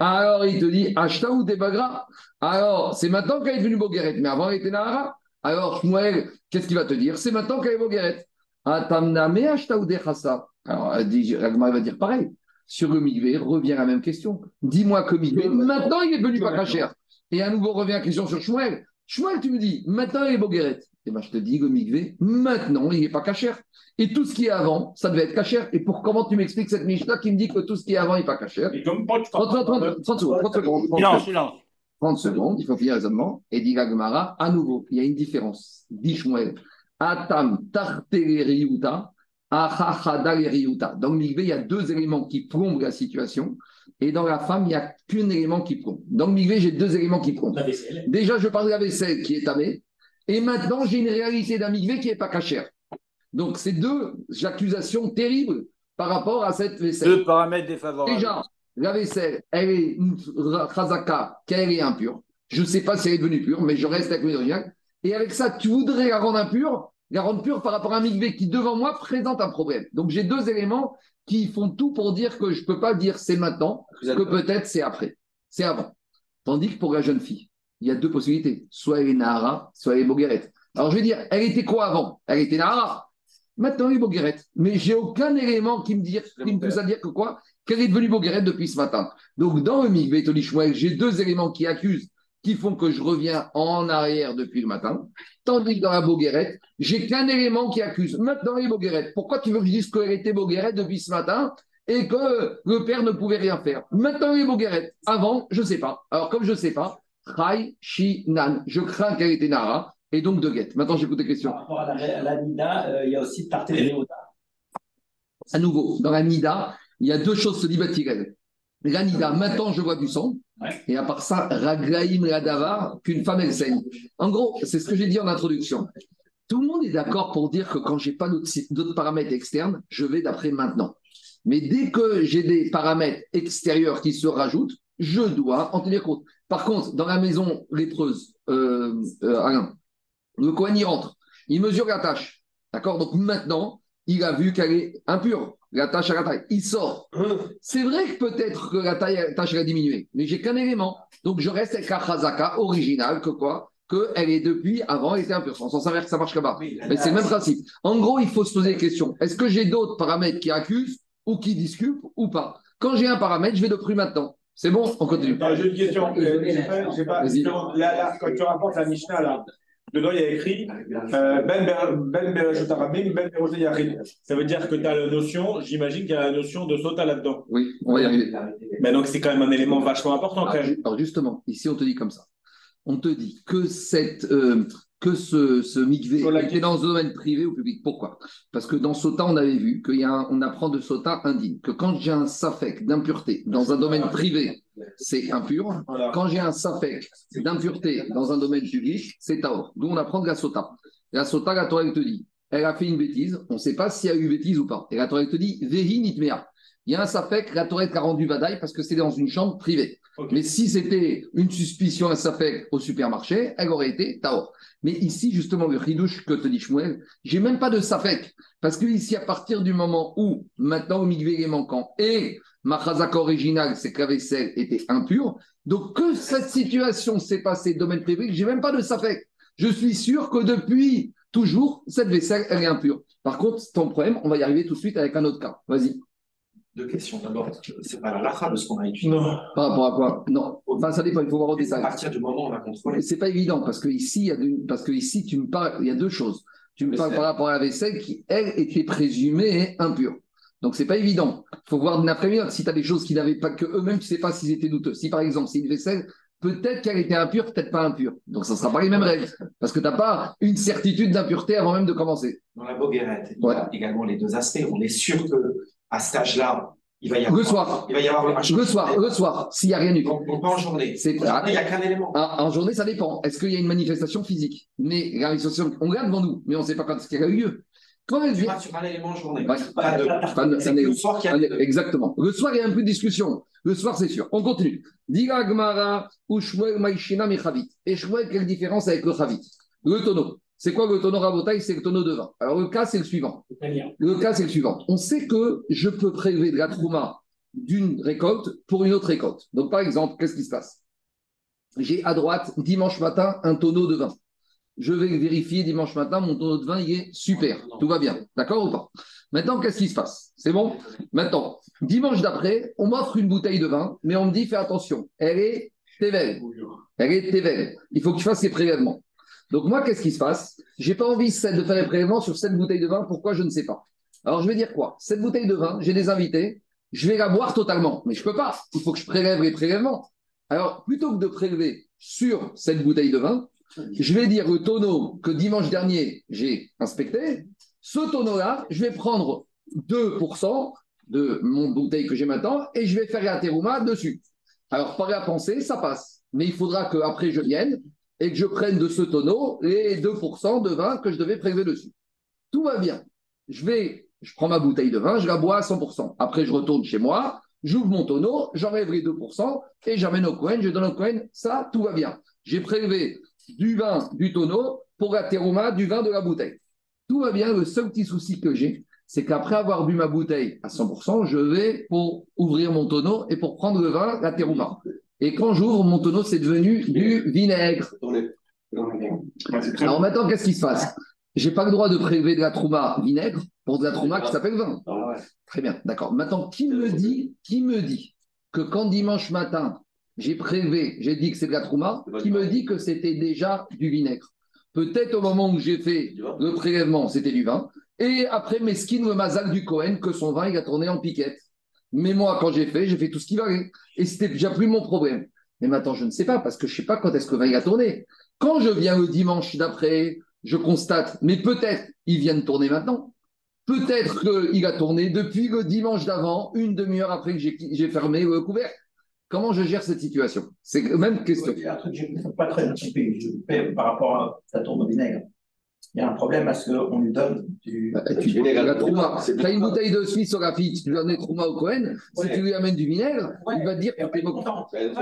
Alors il te dit, acheta ou bagra Alors, c'est maintenant qu'elle est devenue bogueret, mais avant elle était nahara. Alors Shmuel, qu'est-ce qu'il va te dire? C'est maintenant qu'elle est bogueret. Atamname acheta ou dechasa. Alors, Gemara va dire pareil. Sur le migvé, revient la même question. Dis-moi que migvé, maintenant il est devenu pas cachère. Et à nouveau revient la question sur Shmuel. Shmuel, tu me dis, maintenant il est bogueret. Et ben, je te dis, le migvé, maintenant, il n'est pas cachère. Et tout ce qui est avant, ça devait être cachère. Et pour comment tu m'expliques cette Mishnah qui me dit que tout ce qui est avant n'est pas cachère Et comme moi, tu 30, 30, 30, 30 secondes, 30 secondes, 30 Silence, silence. 30 secondes, il faut finir le raisonnement. Et dit la Gemara, à nouveau, il y a une différence. Dit Shmuel, Atam tarteleriuta. Dans le migvé, il y a deux éléments qui plombent la situation. Et dans la femme, il n'y a qu'un élément qui plombe. Dans le migvé, j'ai deux éléments qui plombent. La vaisselle. Déjà, je parle de la vaisselle qui est tamée. Et maintenant, j'ai une réalité d'un migvé qui n'est pas cachère. Donc, c'est deux accusations terribles par rapport à cette vaisselle. Deux paramètres défavorables. Déjà, la vaisselle, elle est une chazaka, qu'elle est impure. Je ne sais pas si elle est devenue pure, mais je reste avec l'original. Et avec ça, tu voudrais la rendre impure, la rendre pure par rapport à un migvé qui, devant moi, présente un problème. Donc, j'ai deux éléments qui font tout pour dire que je ne peux pas dire c'est maintenant, que peut-être c'est après. C'est avant. Tandis que pour la jeune fille, il y a deux possibilités. Soit elle est Nahara, soit elle est Bogueret. Alors, je vais dire, elle était quoi avant? Elle était Nahara. Maintenant, elle est Bogueret. Mais j'ai aucun élément qui me, dit, qui me pousse à dire que quoi? Qu'elle est devenue Bogueret depuis ce matin. Donc, dans le Shmuel, j'ai deux éléments qui accusent, qui font que je reviens en arrière depuis le matin. Tandis que dans la Bogueret, j'ai qu'un élément qui accuse. Maintenant, elle est Bogueret. Pourquoi tu veux que je dise qu'elle était Bogueret depuis ce matin et que le père ne pouvait rien faire? Maintenant, elle est Bogueret. Avant, je ne sais pas. Alors, comme je ne sais pas, Chai, Shi, Nan. Je crains qu'elle était Nara et donc de guette. Maintenant, j'écoute tes questions. Par rapport à la, Nida, euh, il y a aussi Tarteleriota. À nouveau, dans la Nida, il y a deux choses se dibattirent. La Nida, maintenant, je vois du sang. Et à part ça, Raglaim Radavar, qu'une femme, elle saigne. En gros, c'est ce que j'ai dit en introduction. Tout le monde est d'accord pour dire que quand j'ai pas d'autres paramètres externes, je vais d'après maintenant. Mais dès que j'ai des paramètres extérieurs qui se rajoutent, je dois en tenir compte. Par contre, dans la maison lépreuse, euh, euh, Alain, le Cohen y rentre, il mesure la tâche. D'accord? Donc maintenant, il a vu qu'elle est impure, la tâche à la taille. Il sort. C'est vrai que peut-être que la taille, la tâche elle a diminué, mais j'ai qu'un élément. Donc je reste avec la chazaka originale, que quoi? Qu'elle est depuis, avant, elle était impure. Sans savoir que ça marche là-bas. Mais c'est le même principe. En gros, il faut se poser des questions. Est-ce que j'ai d'autres paramètres qui accusent ou qui discutent ou pas? Quand j'ai un paramètre, je vais de plus maintenant. C'est bon? On continue. J'ai une question. Euh, pas- pas- là, là, quand tu rapportes la Mishnah, là, dedans, il y a écrit euh, Ben Ber- Ben Ben Yachid. Ça veut dire que tu as la notion, j'imagine qu'il y a la notion de sota là-dedans. Oui, on va y arriver. Mais donc, c'est quand même un élément vachement important, quand Alors, même. ju- alors, justement, ici on te dit comme ça. On te dit que cette euh, que ce, ce mikvé était dans le domaine privé ou public. Pourquoi? Parce que dans Sota, on avait vu qu'il y a un- on apprend de Sota indigne que quand j'ai un safek d'impureté dans un domaine privé, c'est impur. Voilà. Quand j'ai un safek d'impureté dans un domaine public, c'est taor. D'où on apprend de la Sota. La Sota, la Torah elle te dit, elle a fait une bêtise, on ne sait pas s'il y a eu bêtise ou pas. Et la Torah elle te dit, vehi nitmea. Il y a un Safek, la Torah a rendu Vadaï parce que c'est dans une chambre privée. Mais si c'était une suspicion, un Safek au supermarché, elle aurait été Taor. Mais ici, justement, le Ridouche que te dit Shmuel, j'ai même pas de Safek. Parce que ici, à partir du moment où maintenant Migvé est manquant et ma chazaka originale, c'est que la vaisselle était impure, donc que cette situation s'est passée domaine privé, j'ai même pas de Safek. Je suis sûr que depuis toujours, cette vaisselle, elle est impure. Par contre, ton problème, on va y arriver tout de suite avec un autre cas. Vas-y. Deux questions. D'abord, c'est pas la lacha de ce qu'on a étudié. Non. Par rapport à quoi? Non. Enfin, ça dépend, il faut voir au À détail. partir du moment où on a contrôlé. C'est pas évident parce que ici, il y a parce que ici, tu me parles, il y a deux choses. Tu me parles par rapport à la vaisselle qui, elle, était présumée impure. Donc, c'est pas évident. Il faut voir de l'après-midi si tu as des choses qui n'avaient pas, que eux-mêmes, tu sais pas s'ils étaient douteux. Si, par exemple, c'est une vaisselle, peut-être qu'elle était impure, peut-être pas impure. Donc, ça sera pas les mêmes règles. Parce que tu n'as pas une certitude d'impureté avant même de commencer. Dans la boguerette, il y Ouais. a également les deux aspects. On est sûr que à cet âge-là, il va y avoir. Le soir. Il va y avoir un Le soir, le soir, s'il n'y a rien du tout. Donc, donc pas en journée. C'est- En journée, il n'y a qu'un élément. En, en journée, ça dépend. Est-ce qu'il y a une manifestation physique? Mais la manifestation, on regarde devant nous, mais on ne sait pas quand est-ce qu'elle a eu lieu. Quand elle Tu vient. sur un élément en journée. Ouais. Pas de- Pas le soir Exactement. Le soir, il y a un peu de discussion. Le soir, c'est sûr. On continue. Diga Gmara ou Shmuel Maïshina Mechavit. Et quelle différence avec le Chavit Le tonneau. C'est quoi le tonneau Rabotaï C'est le tonneau de vin. Alors, le cas, c'est le suivant. Le cas, c'est le suivant. On sait que je peux prélever de la trouma d'une récolte pour une autre récolte. Donc, par exemple, qu'est-ce qui se passe? J'ai à droite, dimanche matin, un tonneau de vin. Je vais vérifier dimanche matin, mon tonneau de vin, il est super. Tout va bien. D'accord ou pas? Maintenant, qu'est-ce qui se passe? C'est bon? Maintenant, dimanche d'après, on m'offre une bouteille de vin, mais on me dit, fais attention, elle est Tevel. Elle est Tevel. Il faut que je fasse les prélèvements. Donc moi, qu'est-ce qui se passe? J'ai pas envie de faire les prélèvements sur cette bouteille de vin. Pourquoi? Je ne sais pas. Alors je vais dire quoi? Cette bouteille de vin, j'ai des invités, je vais la boire totalement, mais je peux pas. Il faut que je prélève les prélèvements. Alors plutôt que de prélever sur cette bouteille de vin, je vais dire le tonneau que dimanche dernier j'ai inspecté. Ce tonneau-là, je vais prendre 2% de mon bouteille que j'ai maintenant et je vais faire la dessus. Alors par la pensée, ça passe. Mais il faudra qu'après je vienne et que je prenne de ce tonneau les 2% de vin que je devais prélever dessus. Tout va bien. Je vais, je prends ma bouteille de vin, je la bois à 100%. Après, je retourne chez moi, j'ouvre mon tonneau, j'enlève les 2% et j'amène au Cohen, je donne au Cohen. Ça, tout va bien. J'ai prélevé du vin du tonneau pour la terouma du vin de la bouteille. Tout va bien. Le seul petit souci que j'ai, c'est qu'après avoir bu ma bouteille à 100%, je vais pour ouvrir mon tonneau et pour prendre le vin, la terouma. Et quand j'ouvre mon tonneau, c'est devenu du vinaigre. Alors maintenant, qu'est-ce qui se passe? J'ai pas le droit de prélever de la trouma vinaigre pour de la trouma qui s'appelle vin. Ah. Très bien, d'accord. Maintenant, qui me dit, qui me dit que quand dimanche matin, j'ai prélevé, j'ai dit que c'est de la trouma, qui me dit que c'était déjà du vinaigre? Peut-être au moment où j'ai fait le prélèvement, c'était du vin. Et après, Meskin, le mazal du Cohen, que son vin, il a tourné en piquette. Mais moi, quand j'ai fait, j'ai fait tout ce qui valait. Et c'était déjà plus mon problème. Mais maintenant, je ne sais pas, parce que je ne sais pas quand est-ce que le vin il a tourné. Quand je viens le dimanche d'après, je constate, mais peut-être il vient de tourner maintenant. Peut-être qu'il a tourné depuis le dimanche d'avant, une demi-heure après que j'ai fermé le couvercle. Comment je gère cette situation? C'est même question. Il y un truc je ne pas très anticipé par rapport à sa tourne au vinaigre. Il y a un problème parce qu'on lui donne du. Bah, tu la trouma. As une bouteille de Suisse au rapide, tu lui donnes trouma au Cohen. Si Ouais. tu lui amènes du vinaigre, Ouais. il va te dire que t'es content. C'est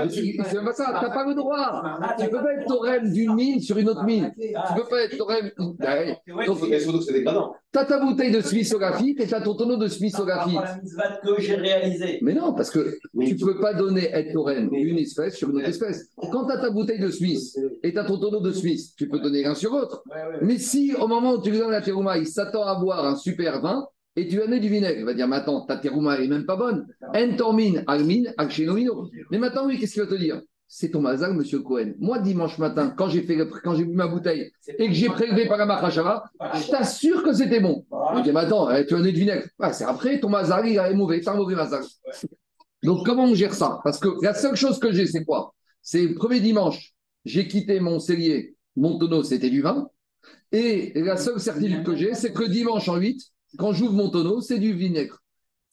même pas ça, t'as pas le droit. Tu peux pas être torem d'une mine sur une autre mine. Tu peux pas être. Ouais, Donc, c'est dégradant. T'as ta bouteille de Suisse au graphite et t'as ton tonneau de la mitzvah que j'ai réalisée. Mais non, parce que tu ne peux pas donner être une espèce sur une autre espèce. Quand tu as ta bouteille de Suisse et tu as ton tonneau de Suisse, tu peux donner l'un sur l'autre. Ouais, ouais. Mais si au moment où tu lui donnes la terouma, il s'attend à boire un super vin et tu lui donnes du vinaigre, il va dire Mais attends, ta terouma elle est même pas bonne. Entormine, almine, alchenomino. Mais maintenant, oui, qu'est-ce qu'il va te dire? C'est ton mazal, monsieur Cohen. Moi, dimanche matin, quand j'ai fait le- quand j'ai bu ma bouteille et que j'ai prélevé par la machashava, je t'assure que c'était bon. Il dit, mais attends, eh, tu as du vinaigre. Ah, c'est après, ton mazal, il est mauvais, c'est un mauvais mazal. Donc, comment on gère ça? Parce que la seule chose que j'ai, c'est quoi? C'est le premier dimanche, j'ai quitté mon cellier, mon tonneau, c'était du vin. Et la seule certitude que j'ai, c'est que le dimanche en 8, quand j'ouvre mon tonneau, c'est du vinaigre.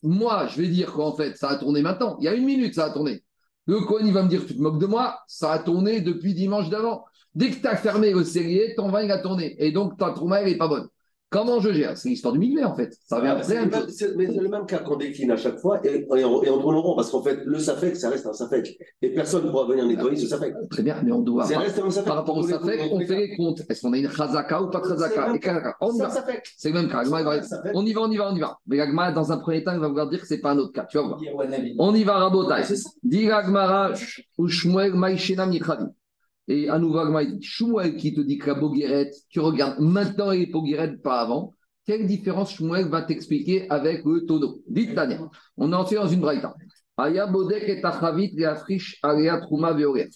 Moi, je vais dire qu'en fait, ça a tourné maintenant. Il y a une minute, ça a tourné. Le coin, il va me dire, tu te moques de moi, ça a tourné depuis dimanche d'avant. Dès que tu fermé le cellier, ton vin, il a tourné. Et donc, ta trouma, elle n'est pas bonne. Comment je gère? C'est l'histoire du milieu en fait. Ça revient Ah, c'est après. le même- c'est- Mais c'est le même cas qu'on décline à chaque fois et, et on, et on tourne en rond parce qu'en fait, le SAFEC, ça reste un SAFEC. Et personne ne pourra venir nettoyer ce SAFEC. Très bien, mais on doit. Ça Par, reste un SAFEC. par rapport au tous on fait les comptes. Est-ce qu'on a une Chazaka ou pas de y C'est. SAFEC. Le même cas. SAFEC. On y va, on y va, on y va. Mais l'Agma, dans un premier temps, il va vouloir dire que c'est pas un autre cas. Tu vas voir. On y va, Rabotai. Dit l'Agmara, ou Shmuel Maïshena Michadi. Et à nouveau, il dit Shmuel qui te dit que la Boguerette, tu regardes maintenant les Boguerettes, pas avant. Quelle différence Shmuel va t'expliquer avec le tonneau Dites Tania. On est entré dans une braïta. Aya Bodek et Tachavit, et Veoret.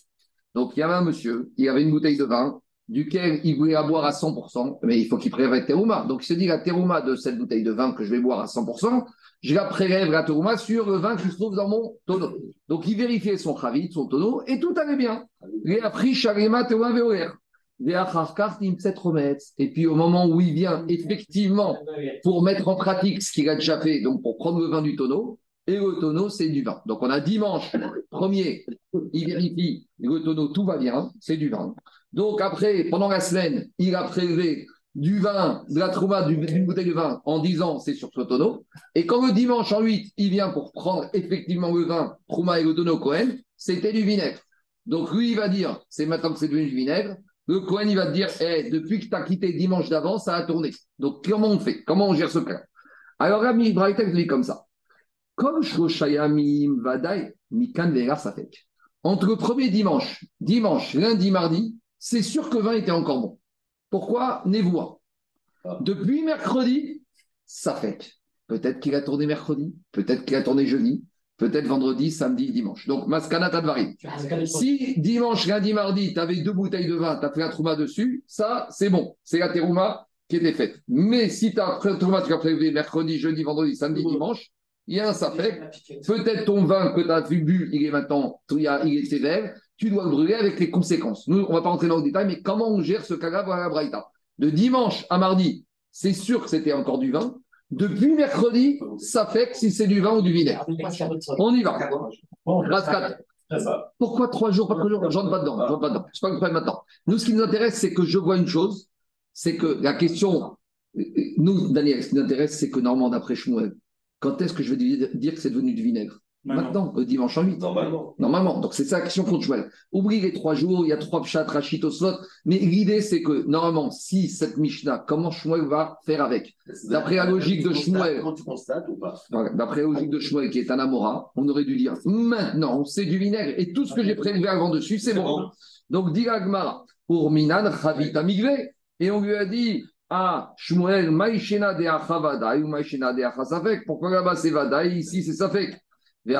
Donc il y avait un monsieur, il avait une bouteille de vin, duquel il voulait la boire à 100%, mais il faut qu'il prélève la terouma. Donc il se dit la terouma de cette bouteille de vin que je vais boire à 100%, je la prélève la terouma sur le vin qui se trouve dans mon tonneau. Donc il vérifiait son chavit, son tonneau, et tout allait bien. Et puis au moment où il vient effectivement pour mettre en pratique ce qu'il a déjà fait, donc pour prendre le vin du tonneau, et le tonneau, c'est du vin. Donc on a dimanche, premier, il vérifie, le tonneau, tout va bien, c'est du vin. Donc après, pendant la semaine, il a prélevé du vin, de la trouma, du- d'une bouteille de vin, en disant c'est sur ce tonneau. Et quand le dimanche en 8, il vient pour prendre effectivement le vin, trouma et le tonneau Cohen, c'était du vinaigre. Donc lui, il va dire, c'est maintenant que c'est devenu du vinaigre. Le Cohen, il va dire, Eh, depuis que tu as quitté dimanche d'avant, ça a tourné. Donc comment on fait? Comment on gère ce cas? Alors, Rami Braïtek dit comme ça. Comme Vadaï, Mikan Vera. Entre le premier dimanche, dimanche, lundi, mardi, c'est sûr que le vin était encore bon. Pourquoi Névois. Depuis mercredi, Safek. Peut-être qu'il a tourné mercredi, peut-être qu'il a tourné jeudi, peut-être vendredi, samedi, dimanche. Donc, Maskana Tadvari. Si dimanche, lundi, mardi, tu avais deux bouteilles de vin, tu as fait la trouma dessus, ça, c'est bon. C'est la terouma qui était faite. Mais si tu as fait la trouma, tu as prélevé mercredi, jeudi, vendredi, samedi, dimanche, il y a un safek. Peut-être ton vin que tu as bu, il est maintenant, il y a- il est sévère, tu dois le brûler avec les conséquences. Nous, on ne va pas rentrer dans le détail, mais comment on gère ce cas-là à la Braïta? De dimanche à mardi, c'est sûr que c'était encore du vin. Depuis mercredi, ça fait que si c'est du vin ou du vinaigre. On y va. Pourquoi trois jours, pas trois jours? J'entre pas dedans. J'entre pas dedans. Pas le problème maintenant. Nous, ce qui nous intéresse, c'est que je vois une chose, c'est que la question, nous, Daniel, ce qui nous intéresse, c'est que normalement, d'après Shmuel, quand est-ce que je vais dire que c'est devenu du vinaigre? Maintenant, le dimanche en 8. Normalement. Normalement, donc c'est ça la question contre Shmuel. Oublie les trois jours, il y a trois pshat, rachit, osot, mais l'idée c'est que normalement, si cette Mishnah, comment Shmuel va faire avec? D'après la logique de Shmuel. Quand tu constates ou pas? Voilà, D'après la logique de Shmuel qui est un Amora, on aurait dû dire maintenant c'est du vinaigre. Et tout ce que j'ai prélevé avant dessus, c'est bon. Donc, dit Agmara, pour Minan, Chavit Amigve, et on lui a dit Ah, Shmuel, Maïshena de Achavadai ou Maïshena de Achasafek, pourquoi là-bas c'est Vadaï, ici c'est Safek Et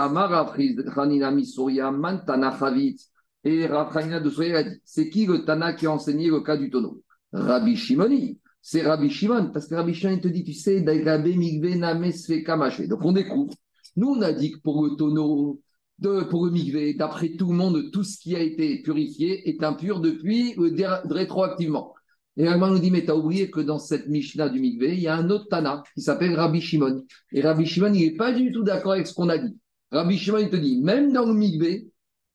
Rafranina de Souria a dit C'est qui le Tana qui a enseigné le cas du tonneau? Rabbi Shimoni. C'est Rabbi Shimon, parce que Rabbi Shimon te dit, tu sais. Donc on découvre. Nous, on a dit que pour le tonneau, de, pour le Migve, d'après tout le monde, tout ce qui a été purifié est impur depuis dé- rétroactivement. Et Ragman nous dit, mais tu as oublié que dans cette Mishnah du Migve, il y a un autre Tana qui s'appelle Rabbi Shimon. Et Rabbi Shimon, il n'est pas du tout d'accord avec ce qu'on a dit. Rabbi Shimon, il te dit, même dans le Migve,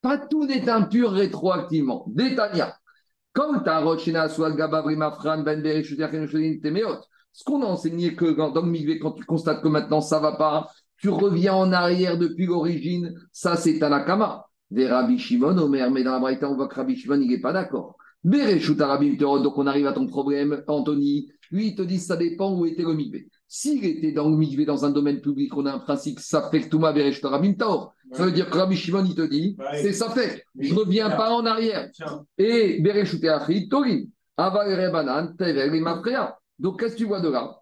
pas tout n'est impur rétroactivement. Détania. Comme ta Rochena, soit Gabavri Fran, Ben. Ce qu'on a enseigné que dans le Migvé, quand tu constates que maintenant ça va pas, tu reviens en arrière depuis l'origine, ça c'est Tanakama. Des Rabbi Shimon, Omer, mais dans la Braïta, on voit que Rabbi Shimon, il n'est pas d'accord. Bereshuta Rabbi donc on arrive à ton problème, Anthony. Lui, il te dit, ça dépend où était le Migvé. S'il était dans le dans un domaine public, on a un principe, ça fait que Touma Bereshuta Rabbi Mterot. Ça veut dire que Rabbi Shimon, il te dit, c'est ça fait. Je ne reviens pas en arrière. Et Bereshute Achid, Torin. Aval Rebanan, Tevel et Mafrea. Donc, qu'est-ce que tu vois de là?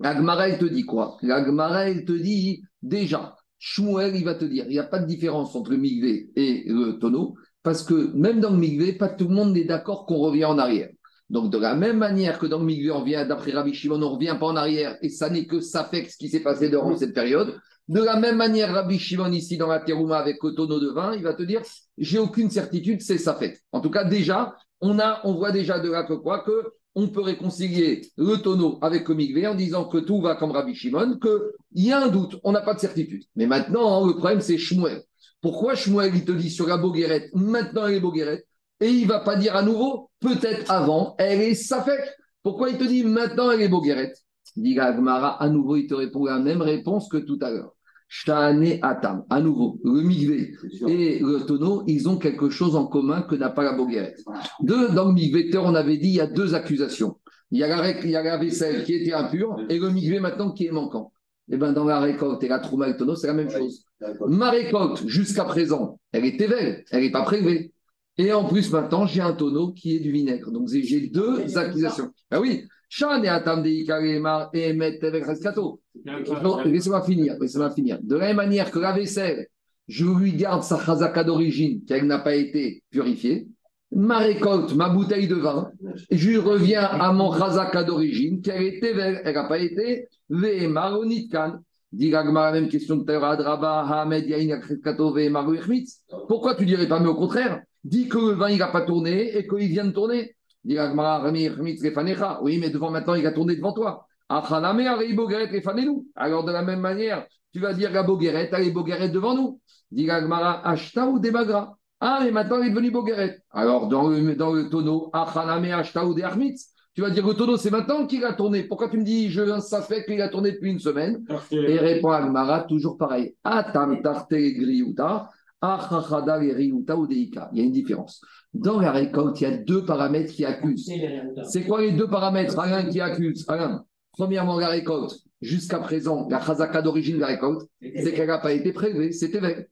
La Gemara, elle te dit quoi? La Gemara, elle te dit déjà, Shmuel, il va te dire, il n'y a pas de différence entre le Migvé et le tonneau, parce que même dans le Migvé, pas tout le monde n'est d'accord qu'on revient en arrière. Donc, de la même manière que dans le Migvé, on vient, d'après Rabbi Shimon, on ne revient pas en arrière, et ça n'est que ça fait ce qui s'est passé durant cette période. De la même manière, Rabbi Shimon, ici dans la Terouma avec le tonneau de vin, il va te dire j'ai aucune certitude, c'est sa fête. En tout cas, déjà, on, a, on voit déjà de là que quoi Que on peut réconcilier le tonneau avec le migvé en disant que tout va comme Rabbi Shimon, qu'il y a un doute, on n'a pas de certitude. Mais maintenant, le problème, c'est Shmuel. Pourquoi Shmuel, il te dit sur la Boguerette, maintenant elle est Boguerette, et il va pas dire à nouveau, peut-être avant, elle est sa fête. Pourquoi il te dit maintenant elle est boguerette? Dit la Gemara, à nouveau, il te répond la même réponse que tout à l'heure. Shane Atam, à nouveau, le migvé et le tonneau, ils ont quelque chose en commun que n'a pas la boguerette. Deux, dans le migvé, on avait dit, il y a deux accusations. Il y a la, il y a la vaisselle qui était impure et le migvé maintenant qui est manquant. Et bien, dans la récolte et la trouma et le tonneau, c'est la même chose. Ma récolte, jusqu'à présent, elle est éveille, elle n'est pas prélevée. Et en plus, maintenant, j'ai un tonneau qui est du vinaigre. Donc, j'ai- deux accusations. Ah oui, Shan et Atam de et Emet Tevel Reskato. Non, Laissez-moi finir, laissez-moi finir. De la même manière que la vaisselle, je lui garde sa chazaka d'origine, qu'elle n'a pas été purifiée. Ma récolte, ma bouteille de vin, je reviens à mon chazaka d'origine, qu'elle était, elle n'a pas été Vehemar ou Nitkan. Dit la même question que Adraba, Hamed, Yain. Pourquoi tu dirais pas, mais au contraire, dis que le vin, il n'a pas tourné et qu'il vient de tourner. Dit. Oui, mais devant maintenant, il a tourné devant toi. Alors, de la même manière, tu vas dire la Bogueret, elle est Bogueret devant nous. Dit l'Agmara, Ashta ou Demagra. Ah, mais maintenant, il est devenu Bogueret. Alors, dans le, dans le tonneau, Achaname, Ashta ou Deachmitz. Tu vas dire le tonneau, c'est maintenant qu'il a tourné. Pourquoi tu me dis, je, ça fait qu'il a tourné depuis une semaine? Et répond Agmara, toujours pareil. Atam tarte griuta, Il y a une différence. Dans la récolte, il y a deux paramètres qui accusent. C'est quoi les deux paramètres Alain qui accuse Alain, premièrement, la récolte. Jusqu'à présent, la chazaka d'origine de la récolte, c'est qu'elle n'a pas été prélevée, c'est éveillé.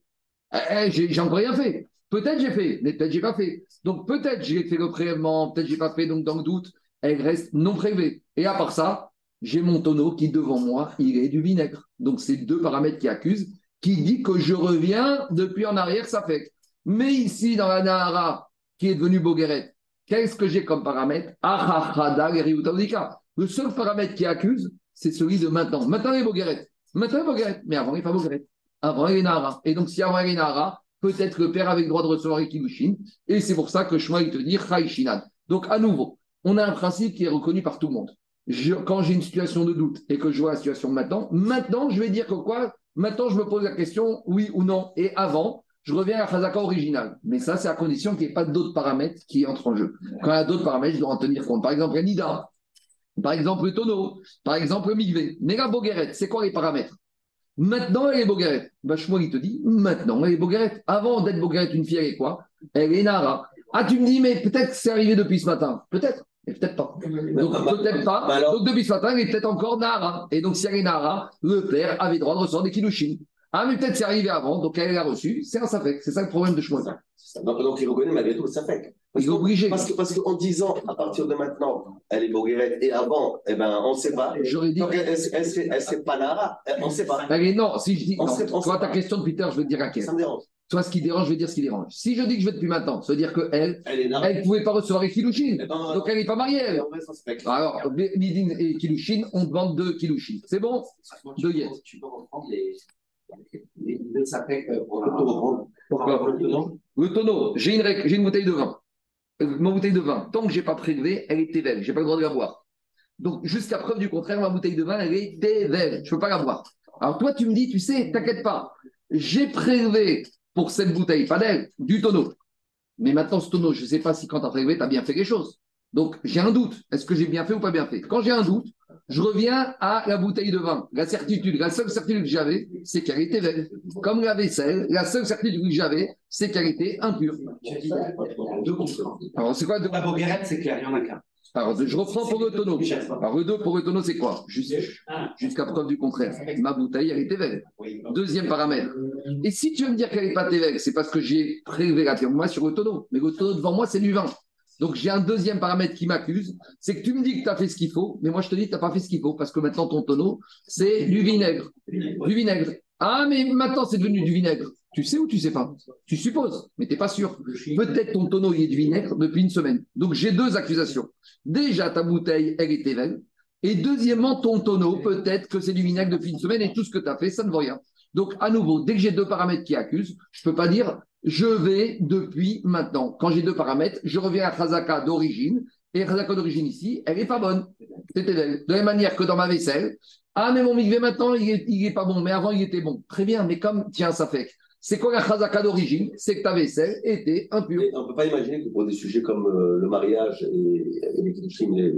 Eh, eh, j'ai j'ai encore rien fait. Peut-être j'ai fait, mais peut-être j'ai pas fait. Donc peut-être j'ai fait le prélèvement, peut-être j'ai pas fait, donc dans le doute, elle reste non prélevée. Et à part ça, j'ai mon tonneau qui devant moi, il est du vinaigre. Donc c'est deux paramètres qui accusent, qui dit que je reviens depuis en arrière, ça fait. Mais ici, dans la Nahara, qui est devenue Bogueret, qu'est-ce que j'ai comme paramètre? Ahachada Geriutaudika. Le seul paramètre qui accuse, c'est celui de maintenant. Maintenant, il est Bogueret. Maintenant, il est Bogueret. Mais avant, il n'est pas Bogueret. Avant, il est Nahara. Et donc, si avant, il est Nahara, peut-être que le père avait le droit de recevoir Ikilushin. Et c'est pour ça que Shmuel il te dit Chaïshinad. Donc, à nouveau, on a un principe qui est reconnu par tout le monde. Je- quand j'ai une situation de doute et que je vois la situation maintenant, maintenant, je vais dire que quoi? Maintenant, je me pose la question, oui ou non. Et avant, je reviens à la Khazaka originale. Mais ça, c'est à condition qu'il n'y ait pas d'autres paramètres qui entrent en jeu. Quand il y a d'autres paramètres, je dois en tenir compte. Par exemple, Nida, par exemple, le tonneau, par exemple, le Migvé. Mais la Bogueret, c'est quoi les paramètres? Maintenant, elle est Bogueret. Ben, Shmuel, il te dit, maintenant, elle est Bogueret. Avant d'être Bogueret, une fille, elle est quoi? Elle est Nara. Ah, tu me dis, mais peut-être que c'est arrivé depuis ce matin. Peut-être, mais peut-être pas. Donc, peut-être pas. Bah alors- Donc, depuis ce matin, elle est peut-être encore Nara. Et donc, si elle est Nara, le père avait droit de recevoir des kilouchines. Ah, mais peut-être c'est arrivé avant, donc elle l'a reçu. C'est un safek. C'est ça le problème de Shmuel. Donc, donc, il reconnaît malgré tout le Safek. Parce Il est que- obligé. Parce que parce qu'en disant à partir de maintenant, elle est Bogueret et avant, eh ben, on ne sait pas. J'aurais dit. Donc, elle elle serait pas Nara, on ne sait pas. Est- non, si je dis. On non, sait- on toi, sait ta pas. question de Peter, je vais te dire laquelle. Ça me dérange. Toi, ce qui dérange, je vais dire ce qui dérange. Si je dis que je vais depuis maintenant, ça veut dire qu'elle, Elle ne pouvait pas recevoir les kilouchines. Eh ben, Donc, elle n'est pas mariée, elle. Alors, Midin et Kilushin, on demande deux Kilushin. C'est bon? Deux yens. Tu peux reprendre les. les deux sapèques pour On peut tout reprendre. Pourquoi? Le tonneau, j'ai une, une bouteille de vin. Euh, Ma bouteille de vin, tant que je n'ai pas prélevé, elle est éveille. Je n'ai pas le droit de la boire. Donc, jusqu'à preuve du contraire, ma bouteille de vin, elle est éveille. Je ne peux pas la boire. Alors, toi, tu me dis, tu sais, t'inquiète pas, j'ai prélevé pour cette bouteille, pas d'elle, du tonneau. Mais maintenant, ce tonneau, je ne sais pas si quand tu as prélevé, tu as bien fait les choses. Donc, j'ai un doute. Est-ce que j'ai bien fait ou pas bien fait? Quand j'ai un doute, je reviens à la bouteille de vin. La certitude, la seule certitude que j'avais, c'est qu'elle était veille. Comme la vaisselle, la seule certitude que j'avais, c'est qu'elle était impure. Alors, c'est quoi de- La boguerette, c'est clair, il y en a qu'un. Alors, je reprends pour le tonneau. Alors, le pour le tonneau, c'est quoi? Jusqu'à preuve du contraire. Ma bouteille, elle était veille. Deuxième paramètre. Et si tu veux me dire qu'elle n'est pas TVEC, c'est parce que j'ai prélevé la moi sur le tonneau. Mais le tonneau devant moi, c'est du vin. Donc j'ai un deuxième paramètre qui m'accuse, c'est que tu me dis que tu as fait ce qu'il faut, mais moi je te dis que tu n'as pas fait ce qu'il faut, parce que maintenant ton tonneau, c'est du vinaigre. Du vinaigre. Ah, mais maintenant c'est devenu du vinaigre. Tu sais ou tu sais pas Tu supposes, mais tu n'es pas sûr. Peut-être ton tonneau il est du vinaigre depuis une semaine. Donc j'ai deux accusations. Déjà, ta bouteille, elle est TVEC. Et deuxièmement, ton tonneau, peut-être que c'est du vinaigre depuis une semaine et tout ce que tu as fait, ça ne vaut rien. Donc, à nouveau, dès que j'ai deux paramètres qui accusent, je ne peux pas dire je vais depuis maintenant. Quand j'ai deux paramètres, je reviens à Khazaka d'origine. Et Khazaka d'origine ici, elle n'est pas bonne. C'était elle. De la même manière que dans ma vaisselle. Ah, mais mon migvé maintenant, il n'est est pas bon. Mais avant, il était bon. Très bien, mais comme, tiens, ça fait. C'est quoi la Khazaka d'origine? C'est que ta vaisselle était impure. Mais on ne peut pas imaginer que pour des sujets comme euh, le mariage et, et les les-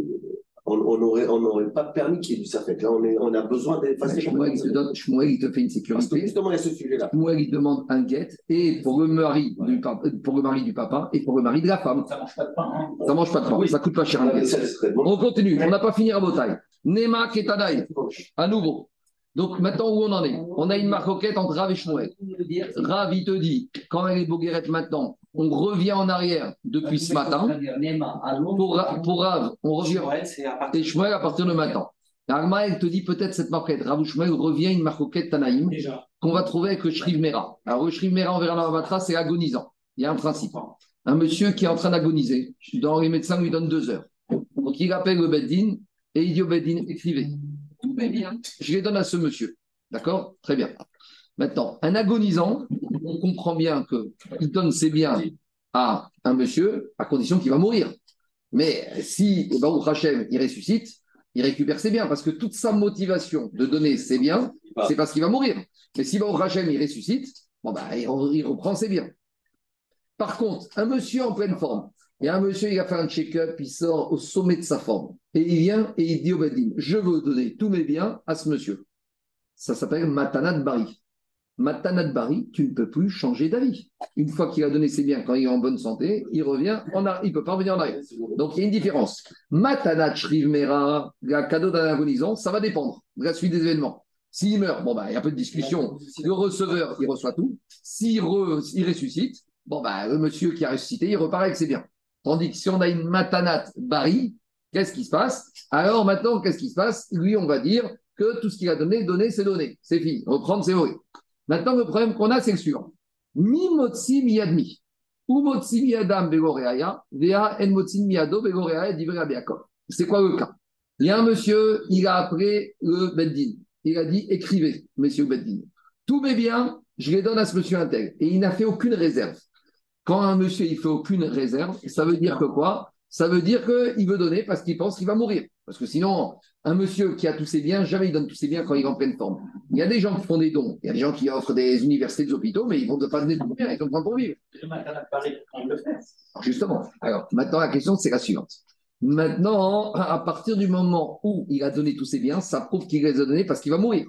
on n'aurait on pas permis qu'il y ait du Safek. Là, on, est, on a besoin d'effacer. Shmuel, il te donne- Shmuel, il te fait une Parce que sécurité. justement, il y a ce sujet-là. Shmuel, il demande un guet et pour le mari du papa, pour le mari du papa et pour le mari de la femme. Ça mange pas de pain. Hein. Ça mange pas de pain, ça coûte pas cher un guet. bon. On continue, on n'a pas fini à Botaï. Nema Ketanaï, à nouveau. Donc maintenant où on en est? On a une maroquette entre Rav et Shmuel. Rav, il te dit, quand elle est Boguerette maintenant, on revient en arrière depuis ce matin. Pour, Ra- pour Rav, on revient. Et Shmuel à partir de maintenant. Arma, elle te dit peut-être cette marquette. Rav ou Shmuel revient une marquette Tanaïm qu'on va trouver avec le Shriv Mera. Alors le Shriv Mera, on verra dans la Matra, c'est agonisant. Il y a un principe. Un monsieur qui est en train d'agoniser, dans les médecins lui donnent deux heures. Donc il appelle le Beddin et il dit au Beddin, écrivez. Je les donne à ce monsieur. D'accord? Très bien. Maintenant, un agonisant, on comprend bien qu'il donne ses biens à un monsieur à condition qu'il va mourir. Mais si Baruch Hashem, il ressuscite, il récupère ses biens parce que toute sa motivation de donner ses biens, c'est parce qu'il va mourir. Mais si Baruch Hashem, il ressuscite, bon bah, il reprend ses biens. Par contre, un monsieur en pleine forme, et un monsieur, il a fait un check-up, il sort au sommet de sa forme, et il vient et il dit au Bedin, je veux donner tous mes biens à ce monsieur. Ça s'appelle Matanat Bari. Matanat Bari, tu ne peux plus changer d'avis. Une fois qu'il a donné ses biens, quand il est en bonne santé, il revient, il ne peut pas revenir en arrière. Donc il y a une différence. Matanat Shriv Mera, le cadeau d'un agonisant, ça va dépendre de la suite des événements. S'il meurt, bon, bah, il y a peu de discussion. Le receveur, il reçoit tout. S'il re- il ressuscite, bon, bah, le monsieur qui a ressuscité, il repart avec ses biens. Tandis que si on a une matanat bari, qu'est-ce qui se passe? Alors maintenant, qu'est-ce qui se passe? Lui, on va dire que tout ce qu'il a donné, donné, c'est donné. C'est fini. Reprendre, c'est vrai. Maintenant, le problème qu'on a, c'est le suivant. Mi motsi miyadmi. Ou motsi miyadam begoreaya, vea en motsi miyado begoreaya divra beakov. C'est quoi le cas? Il y a un monsieur, il a appelé le Beddin. Il a dit écrivez, monsieur Beddin. Tous mes biens, je les donne à ce monsieur intègre. Et il n'a fait aucune réserve. Quand un monsieur il fait aucune réserve, ça veut dire que quoi? Ça veut dire qu'il veut donner parce qu'il pense qu'il va mourir. Parce que sinon, un monsieur qui a tous ses biens, jamais il donne tous ses biens quand il est en pleine forme. Il y a des gens qui font des dons, il y a des gens qui offrent des universités, des hôpitaux, mais ils ne vont pas donner tout bien, ils sont pour vivre. Alors, justement, alors maintenant la question c'est la suivante. Maintenant, à partir du moment où il a donné tous ses biens, ça prouve qu'il les a donnés parce qu'il va mourir.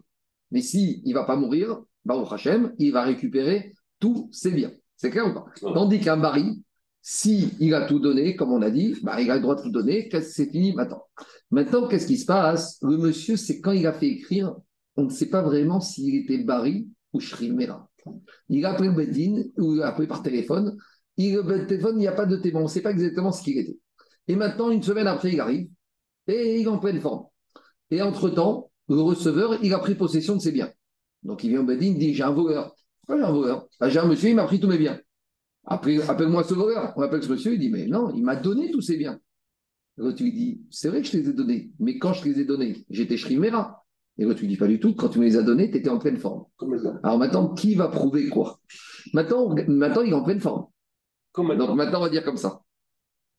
Mais si il va pas mourir, Baruch Hashem, il va récupérer tous ses biens. C'est clair ou pas. Tandis qu'un Bari, si il a tout donné, comme on a dit, bah, il a le droit de tout donner, c'est fini maintenant. Maintenant, qu'est-ce qui se passe Le monsieur, c'est quand il a fait écrire, on ne sait pas vraiment s'il était Bari ou Shrimera. Il a appelé Bedin, ou il a appelé par téléphone, il, le téléphone, il n'y a pas de témoin, on ne sait pas exactement ce qu'il était. Et maintenant, une semaine après, il arrive et il est en pleine forme. Et entre-temps, le receveur, il a pris possession de ses biens. Donc il vient au Bedin, il dit J'ai un voleur. Pourquoi j'ai un voleur J'ai un monsieur, il m'a pris tous mes biens. Après, appelle-moi ce voleur. On appelle ce monsieur, il dit Mais non, il m'a donné tous ses biens. L'autre lui dit C'est vrai que je te les ai donnés, mais quand je te les ai donnés, j'étais Shrimera. Et l'autre lui dit Pas du tout, quand tu me les as donnés, tu étais en pleine forme. Alors maintenant, qui va prouver quoi? Maintenant, maintenant, il est en pleine forme. Donc maintenant. maintenant, on va dire comme ça.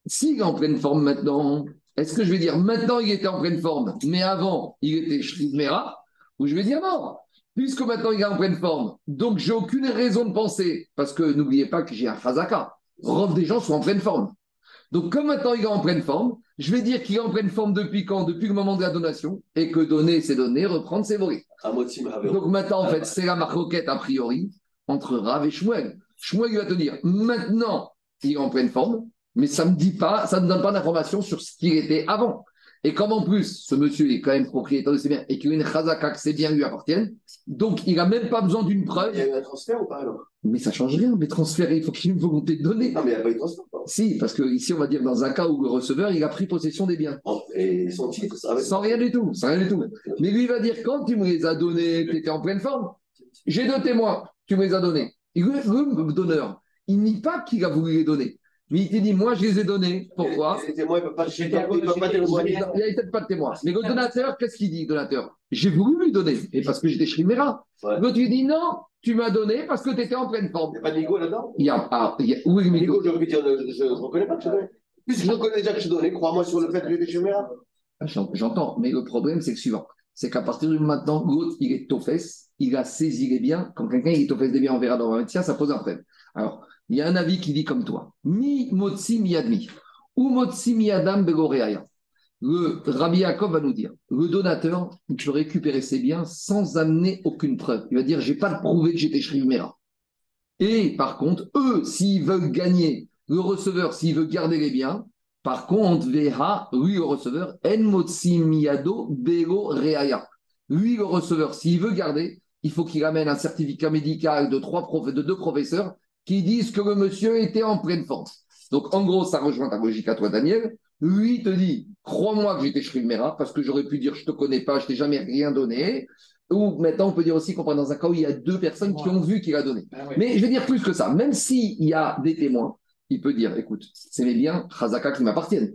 S'il est en pleine forme maintenant, est-ce que je vais dire maintenant il était en pleine forme, mais avant il était Shrimera Ou je vais dire non, puisque maintenant il est en pleine forme, donc j'ai aucune raison de penser, parce que n'oubliez pas que j'ai un Khazaka. Rof des gens sont en pleine forme. Donc comme maintenant il est en pleine forme, je vais dire qu'il est en pleine forme depuis quand? Depuis le moment de la donation, et que donner c'est donner, reprendre c'est voler. Donc maintenant, en fait, c'est la marquette a priori entre Rav et Shmuel. Shmuel il va te dire maintenant, il est en pleine forme, mais ça ne me dit pas, ça ne donne pas d'informations sur ce qu'il était avant. Et comme en plus, ce monsieur est quand même propriétaire de ses biens et qu'il a une chazaka que ses biens lui appartiennent, donc il n'a même pas besoin d'une Il y preuve. a eu un transfert ou pas alors? Mais ça change rien, mais transférer, il faut qu'il y ait une volonté de donner. Non, mais il n'y a pas eu de transfert. Si, parce que ici, on va dire dans un cas où le receveur, il a pris possession des biens. Oh, Et son titre, ça va Sans rien du tout, sans rien du tout. Mais lui il va dire quand tu me les as donnés, tu étais en pleine forme. J'ai deux témoins, tu me les as donnés. Et le, le donneur, il nie pas qu'il a voulu les donner. Mais il te dit, moi je les ai donnés. Pourquoi? Les témoins, ils ne peuvent pas, pas témoigner. Il n'y avait peut-être pas de témoin. Mais le donateur, qu'est-ce qu'il dit, donateur? J'ai voulu lui donner. Et parce que j'étais Shrimera. Ouais. L'autre lui dit, non, tu m'as donné parce que tu étais en pleine forme. Il n'y a pas de Nigo là-dedans? Il y a, ah, il a, oui, mais dire, je ne reconnais pas que je suis donné. Puisque je reconnais déjà que je suis donné, crois-moi sur le fait que j'étais chez Mera. Ah, j'en- J'entends, mais le problème, c'est le suivant. C'est qu'à partir de maintenant, l'autre, il est toffes, il a saisi les biens. Quand quelqu'un il est toffes des biens, on verra dans le médecin, ça pose un problème. Alors, il y a un avis qui dit comme toi. Mi motsi mi admi. Ou motsi mi adam begoreaya. Le Rabbi Yaakov va nous dire le donateur, peut récupérer ses biens sans amener aucune preuve. Il va dire j'ai pas prouvé que j'étais Shrivmera. Et par contre, eux, s'ils veulent gagner, le receveur, s'il veut garder les biens, par contre, Veha, lui, le receveur, En Miyado Bego Reaya. Lui, le receveur, s'il veut garder, il faut qu'il amène un certificat médical de, trois de deux professeurs qui disent que le monsieur était en pleine forme. Donc, en gros, ça rejoint ta logique à toi, Daniel. Lui, il te dit, crois-moi que j'étais Shrimera, parce que j'aurais pu dire, je te connais pas, je t'ai jamais rien donné. Ou maintenant, on peut dire aussi qu'on prend dans un cas où il y a deux personnes qui ont vu qu'il a donné. Mais je vais dire plus que ça. Même s'il y a des témoins, il peut dire, écoute, c'est mes biens, Khazaka, qui m'appartiennent.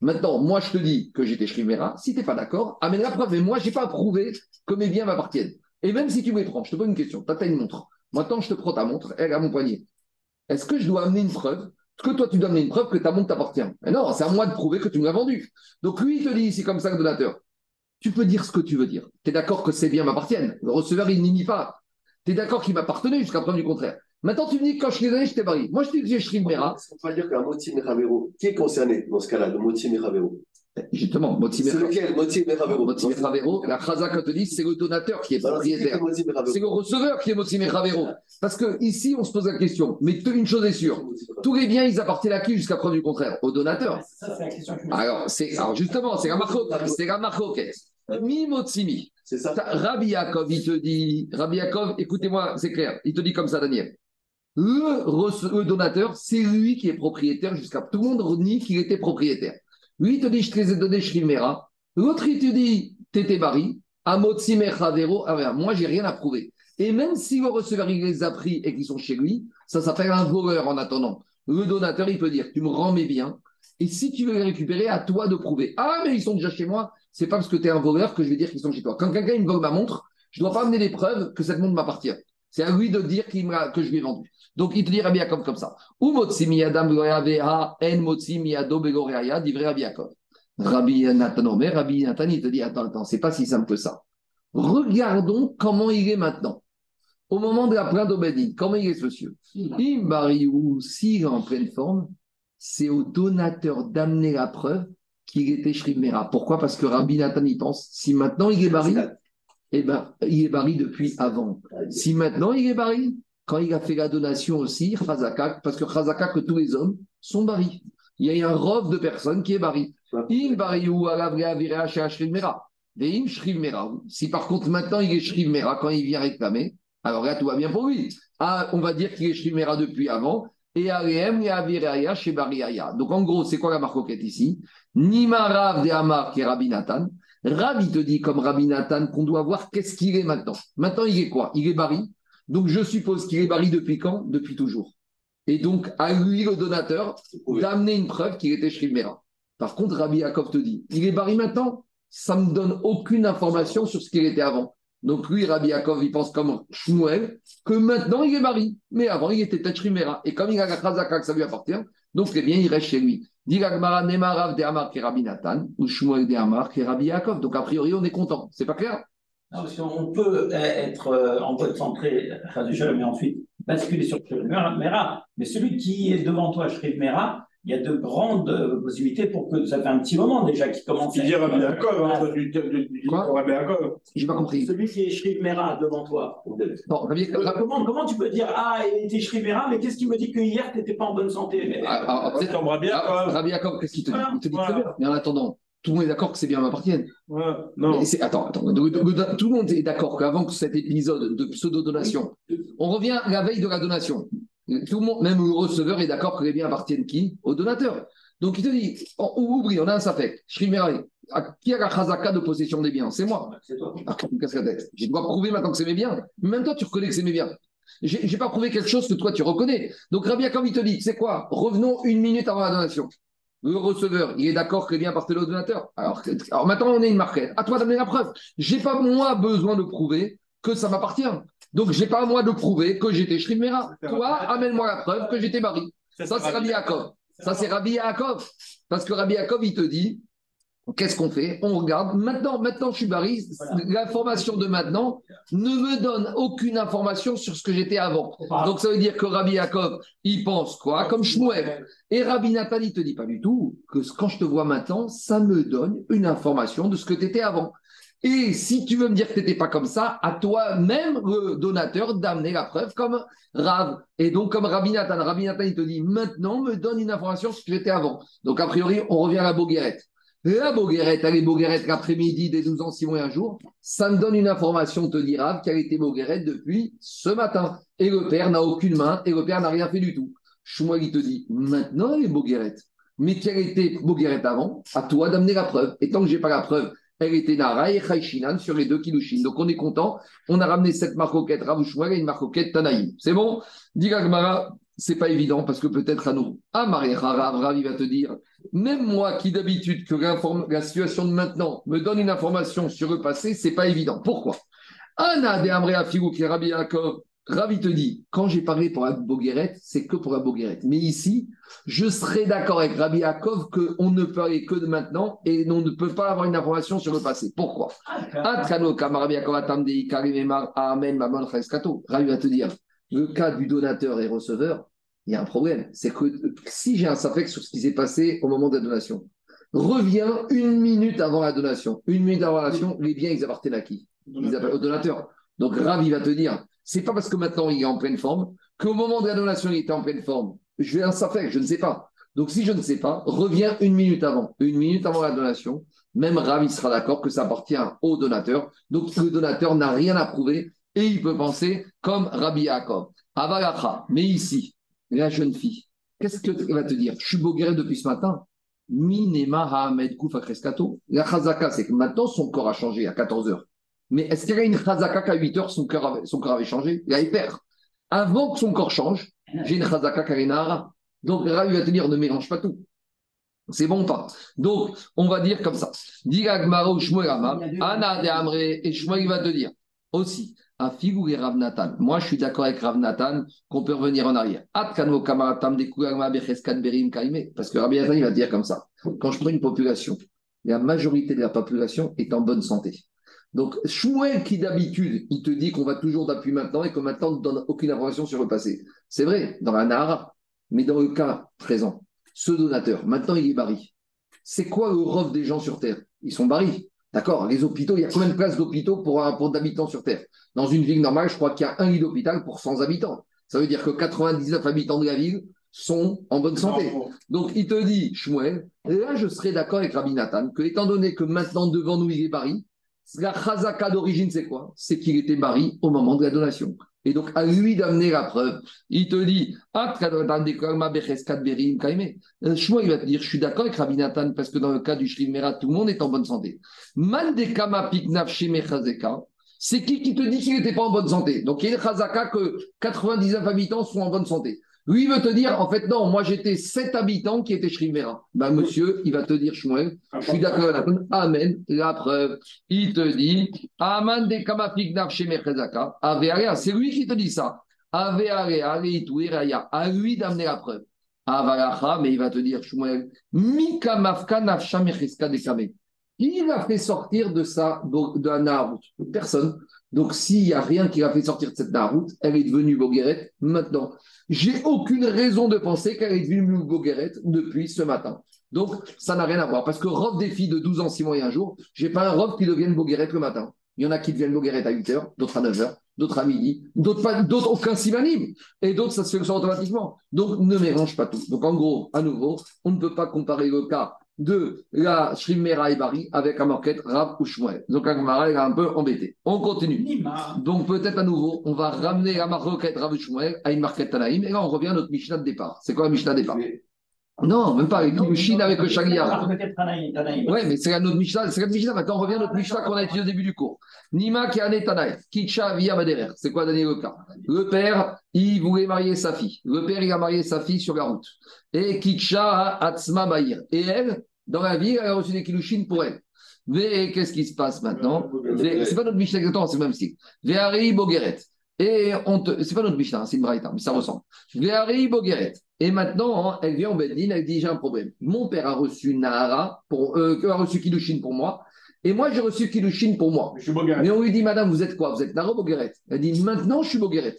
Maintenant, moi, je te dis que j'étais Shrimera. Si tu n'es pas d'accord, amène la preuve. Mais moi, je n'ai pas prouvé que mes biens m'appartiennent. Et même si tu me prends, je te pose une question. Tu as une montre. Maintenant, je te prends ta montre, elle est à mon poignet. Est-ce que je dois amener une preuve? Que toi, tu dois amener une preuve que ta montre t'appartient Mais non, c'est à moi de prouver que tu me l'as vendue. Donc, lui, il te dit, c'est comme ça, le donateur. Tu peux dire ce que tu veux dire. Tu es d'accord que ces biens m'appartiennent. Le receveur, il n'y pas. Tu es d'accord qu'il m'appartenait jusqu'à preuve du contraire. Maintenant, tu me dis que quand je suis donné, je t'ai marié. Moi, je te dis que j'ai Shrim Mera. On va dire qu'un Moti Meravero, qui est concerné dans ce cas-là, le Moti Meravero Justement, Moti C'est lequel? Moti Meravero Moti Meravero, la Chazaka te dit, c'est le donateur qui est propriétaire. C'est le receveur qui est Moti Meravero. Parce que ici, on se pose la question, mais une chose est sûre, tous les biens, ils appartiennent à qui jusqu'à preuve du contraire? Au donateur. Alors, c'est, alors justement, c'est la marque, c'est la marque Mi. C'est ça. Rabbi Yaakov, il te dit, Rabbi Yaakov, écoutez-moi, c'est clair, il te dit comme ça, Daniel. Le, le donateur, c'est lui qui est propriétaire jusqu'à tout le monde nie qu'il était propriétaire. Lui, te dit, je te les ai donnés, Shrimera. L'autre, il te dit, t'étais bari. Amotsi Mechavero. Ah moi, j'ai rien à prouver. Et même si le receveur, il les a pris et qu'ils sont chez lui, ça s'appelle un voleur en attendant. Le donateur, il peut dire, tu me rends mes biens. Et si tu veux les récupérer, à toi de prouver. Ah, mais ils sont déjà chez moi. C'est pas parce que tu es un voleur que je vais dire qu'ils sont chez toi. Quand quelqu'un me vole ma montre, je ne dois pas amener les preuves que cette montre m'appartient. C'est à lui de dire que je lui ai vendu. Donc il te dit Rabbi Yaakov comme ça. Ou motzi miyadam goyaveha, en motzi miyado begoreaya, divrei Rabbi Yaakov. Rabbi Nathan Omer, Rabbi Nathan, il te dit Attends, attends, c'est pas si simple que ça. Regardons comment il est maintenant. Au moment de la plainte d'Obedin, comment il est ce monsieur? Imbariou, s'il est en pleine forme, c'est au donateur d'amener la preuve qu'il était Shrimera. Pourquoi? Parce que Rabbi Nathan y pense. Si maintenant il est bari, eh ben, il est bari depuis avant. Si maintenant il est bari, quand il a fait la donation aussi, Chazaka, parce que Chazaka, que tous les hommes sont bari. Il y a un rove de personnes qui est bari. Bariou alavrea virea shea shrimera. Veim shrimera. Si par contre maintenant il est shrimera quand il vient réclamer, alors là tout va bien pour lui. Ah, on va dire qu'il est shrimera depuis avant. Et Aleem et Avireaya chez Bariaya. Donc en gros, c'est quoi la marcoquette ici? Nimarav de Amar qui est Rabbi Nathan. Rabbi te dit comme Rabbi Nathan qu'on doit voir qu'est-ce qu'il est maintenant. Maintenant, il est quoi? Il est bari. Donc je suppose qu'il est bari depuis quand? Depuis toujours. Et donc à lui, le donateur, d'amener une preuve qu'il était Shrimera. Par contre, Rabbi Yaakov te dit, il est bari maintenant? Ça ne me donne aucune information sur ce qu'il était avant. Donc lui, Rabbi Yaakov, il pense comme Shmuel, que maintenant il est bari. Mais avant, il était peut-être Shrimera. Et comme il a la Chazaka que ça lui appartient, donc eh bien, il reste chez lui. Donc a priori, on est content. C'est pas clair? Parce qu'on peut être euh, en bonne santé, mais ensuite basculer sur Shriv Mera. Mais celui qui est devant toi, Shriv Mera, il y a de grandes euh, possibilités pour que ça fait un petit moment déjà qu'il commence. Tu dis Rabbi Yaakov, hein, tu dis Yaakov. J'ai pas compris. Celui qui est Shriv Mera devant toi. Non, Rabbi Euh, Rabbi- Comment, comment tu peux dire Ah, il était Shriv Mera, mais qu'est-ce qui me dit que hier tu n'étais pas en bonne santé? Mais- Ah, ah, Rabbi ah, Yaakov. Rabbi Yaakov, qu'est-ce qu'il te dit? Voilà, Il te dit voilà. très bien. Mais en attendant, tout le monde est d'accord que ces biens m'appartiennent. Ouais, Non. Attends, attends. Tout le monde est d'accord qu'avant cet épisode de pseudo-donation, on revient à la veille de la donation. Tout le monde, même le receveur, est d'accord que les biens appartiennent qui? Au donateur. Donc il te dit, on, on oublie, on a un safek. Shrimera, à qui a la chazaka de possession des biens? C'est moi. C'est toi. Que ça fait Je dois prouver maintenant que c'est mes biens. Même toi, tu reconnais que c'est mes biens. J'ai pas prouvé quelque chose que toi, tu reconnais. Donc, Rabbi Yaakov, il te dit, c'est quoi? Revenons une minute avant la donation. Le receveur, il est d'accord que les biens appartiennent au donateur. Alors, maintenant, on est une marquette. À toi d'amener la preuve. J'ai pas, moi, besoin de prouver que ça m'appartient. Donc, j'ai pas, moi, de prouver que j'étais Shrimera. Toi, amène-moi la preuve que j'étais Bari. Ça, c'est Rabbi Yaakov. Ça, c'est Rabbi Yaakov. Parce que Rabbi Yaakov, il te dit, Qu'est-ce qu'on fait? On regarde. Maintenant, maintenant, je suis. L'information de maintenant ne me donne aucune information sur ce que j'étais avant. Donc, ça veut dire que Rabbi Yaakov, il pense quoi? Comme Shmuel. Et Rabbi Nathan, il te dit pas du tout que quand je te vois maintenant, ça me donne une information de ce que tu étais avant. Et si tu veux me dire que tu n'étais pas comme ça, à toi-même, le donateur, d'amener la preuve comme Rav. Et donc, comme Rabbi Nathan, Rabbi Nathan, il te dit maintenant, me donne une information sur ce que j'étais avant. Donc, a priori, on revient à la Boguerette. La Boguerette, elle est Boguerette l'après-midi des 12 ans, 6 mois et un jour. Ça me donne une information, te dit Rav, qu'elle était Boguerette depuis ce matin. Et le père n'a aucune main et le père n'a rien fait du tout. Shmuel, il te dit maintenant, elle est Boguerette. Mais qu'elle était Boguerette avant, à toi d'amener la preuve. Et tant que j'ai pas la preuve, elle était Nara et Chaïchinan sur les deux Kilushin. Donc on est content, on a ramené cette marcoquette Ravouchouar et une marcoquette Tanaïm. C'est bon? Dit Gmara, c'est pas évident parce que peut-être à nous. Rav, il va te dire, même moi qui d'habitude que la situation de maintenant me donne une information sur le passé, c'est pas évident. Pourquoi? Anna de Ravi te dit, quand j'ai parlé pour la Boguerette, c'est que pour la Boguerette. Mais ici, je serais d'accord avec Rabbi Yaakov qu'on ne peut aller que de maintenant et on ne peut pas avoir une information sur le passé. Pourquoi? Rabbi va te dire, le cas du donateur et receveur, il y a un problème. C'est que si j'ai un safek sur ce qui s'est passé au moment de la donation, reviens une minute avant la donation. Une minute avant la donation, les biens, ils appartiennent à qui? Ils appartiennent au donateur. Donc Ravi va te dire, c'est pas parce que maintenant il est en pleine forme qu'au moment de la donation il était en pleine forme. Je vais un faire, je ne sais pas. Donc si je ne sais pas, reviens une minute avant. Une minute avant la donation, même Ravi sera d'accord que ça appartient au donateur. Donc le donateur n'a rien à prouver et il peut penser comme Rabbi Yaakov. Avalacha, mais ici, la jeune fille, qu'est-ce qu'elle va te dire? Je suis guérir depuis ce matin. Minema Hamed Koufa Kreskato. La chazaka, c'est que maintenant son corps a changé à 14 heures. Mais est-ce qu'il y a une chazaka qu'à 8 heures, son, cœur avait, son corps avait changé? Il avait peur. Avant que son corps change, j'ai une chazaka karinara. Donc, Rav va te dire, ne mélange pas tout. C'est bon ou pas? Donc, on va dire comme ça. Anna de Amre, et Shmuel va te dire aussi, à Figou et Rav Nathan. Moi, je suis d'accord avec Rav Nathan qu'on peut revenir en arrière. Parce que Rabbi Nathan, il va dire comme ça. Quand je prends une population, la majorité de la population est en bonne santé. Donc, Shmuel qui d'habitude, il te dit qu'on va toujours depuis maintenant et que maintenant on ne donne aucune information sur le passé. C'est vrai, dans la Nahara, mais dans le cas présent, ce donateur, maintenant il est barri. C'est quoi le rove des gens sur Terre? Ils sont barris. D'accord Les hôpitaux, il y a combien de places d'hôpitaux pour, pour d'habitants sur Terre? Dans une ville normale, je crois qu'il y a un lit d'hôpital pour 100 habitants. Ça veut dire que 99 habitants de la ville sont en bonne santé. Donc il te dit, Shmuel, là je serais d'accord avec Rabbi Nathan, que étant donné que maintenant devant nous il est barri, la chazaka d'origine, c'est quoi? C'est qu'il était mari au moment de la donation. Et donc, à lui d'amener la preuve. Il te dit, ah, euh, il va te dire, je suis d'accord avec Rabbi Nathan, parce que dans le cas du Shriv tout le monde est en bonne santé. C'est qui qui te dit qu'il n'était pas en bonne santé? Donc, il y a chazaka que 99 habitants sont en bonne santé. Lui, il veut te dire, en fait, non, moi j'étais sept habitants qui étaient Shrimera. Ben, monsieur, il va te dire, Shmuel, je suis d'accord avec Amen, la preuve. Il te dit, Amen de Kamafik c'est lui qui te dit ça. À lui d'amener la preuve. Avalacha, mais il va te dire, Shmuel, Mikamafka Nafshamecheska de Kame. Qui l'a fait sortir de ça, de la Naharut Personne. Donc, s'il n'y a rien qui l'a fait sortir de cette Naharut, elle est devenue Bogueret maintenant. J'ai aucune raison de penser qu'elle est devenue Bogueret depuis ce matin. Donc, ça n'a rien à voir. Parce que robe des filles de 12 ans, 6 mois et un jour, j'ai pas un robe qui devienne Bogueret le matin. Il y en a qui deviennent Bogueret à 8 heures, d'autres à 9 heures, d'autres à midi, d'autres aucun simanime, et d'autres ça se fait automatiquement. Donc, ne mélange pas tout. Donc, en gros, à nouveau, on ne peut pas comparer le cas de la Shrimera et Bari avec un marquette Rav ou Shmuel. Donc Agmara est un peu embêté. On continue. Donc peut-être à nouveau, on va ramener la marquette Rav ou Shmuel à une marquette Tanaïm et là on revient à notre Mishnah de départ. C'est quoi la Mishnah de départ? Non, même pas avec Kilushin, avec le Shagiyah. Oui, mais c'est notre Mishnah. C'est notre Mishnah. Maintenant, on revient à notre Mishnah qu'on a étudié au début du cours. Nima qui a Tanaï, Kicha via Maderer. C'est quoi Daniel cas Le père, il voulait marier sa fille. Le père, il a marié sa fille sur la route. Et Kicha Atzma Maïr. Et elle, dans la vie, elle a reçu des Kilushin pour elle. Mais qu'est-ce qui se passe maintenant? C'est pas notre Mishnah exactement, c'est le même style. Véari Bogeret. Et on te... c'est pas notre Mishnah, c'est une Braïta, mais ça ressemble. Véari Bogeret. Et maintenant, elle vient au Beddin, elle dit j'ai un problème. Mon père a reçu Nahara, pour, euh, a reçu Kilushin pour moi, et moi j'ai reçu Kilushin pour moi. Je suis. Mais on lui dit, madame, vous êtes quoi? Vous êtes Nahara ou Bogeret? Elle dit, maintenant je suis Bogeret.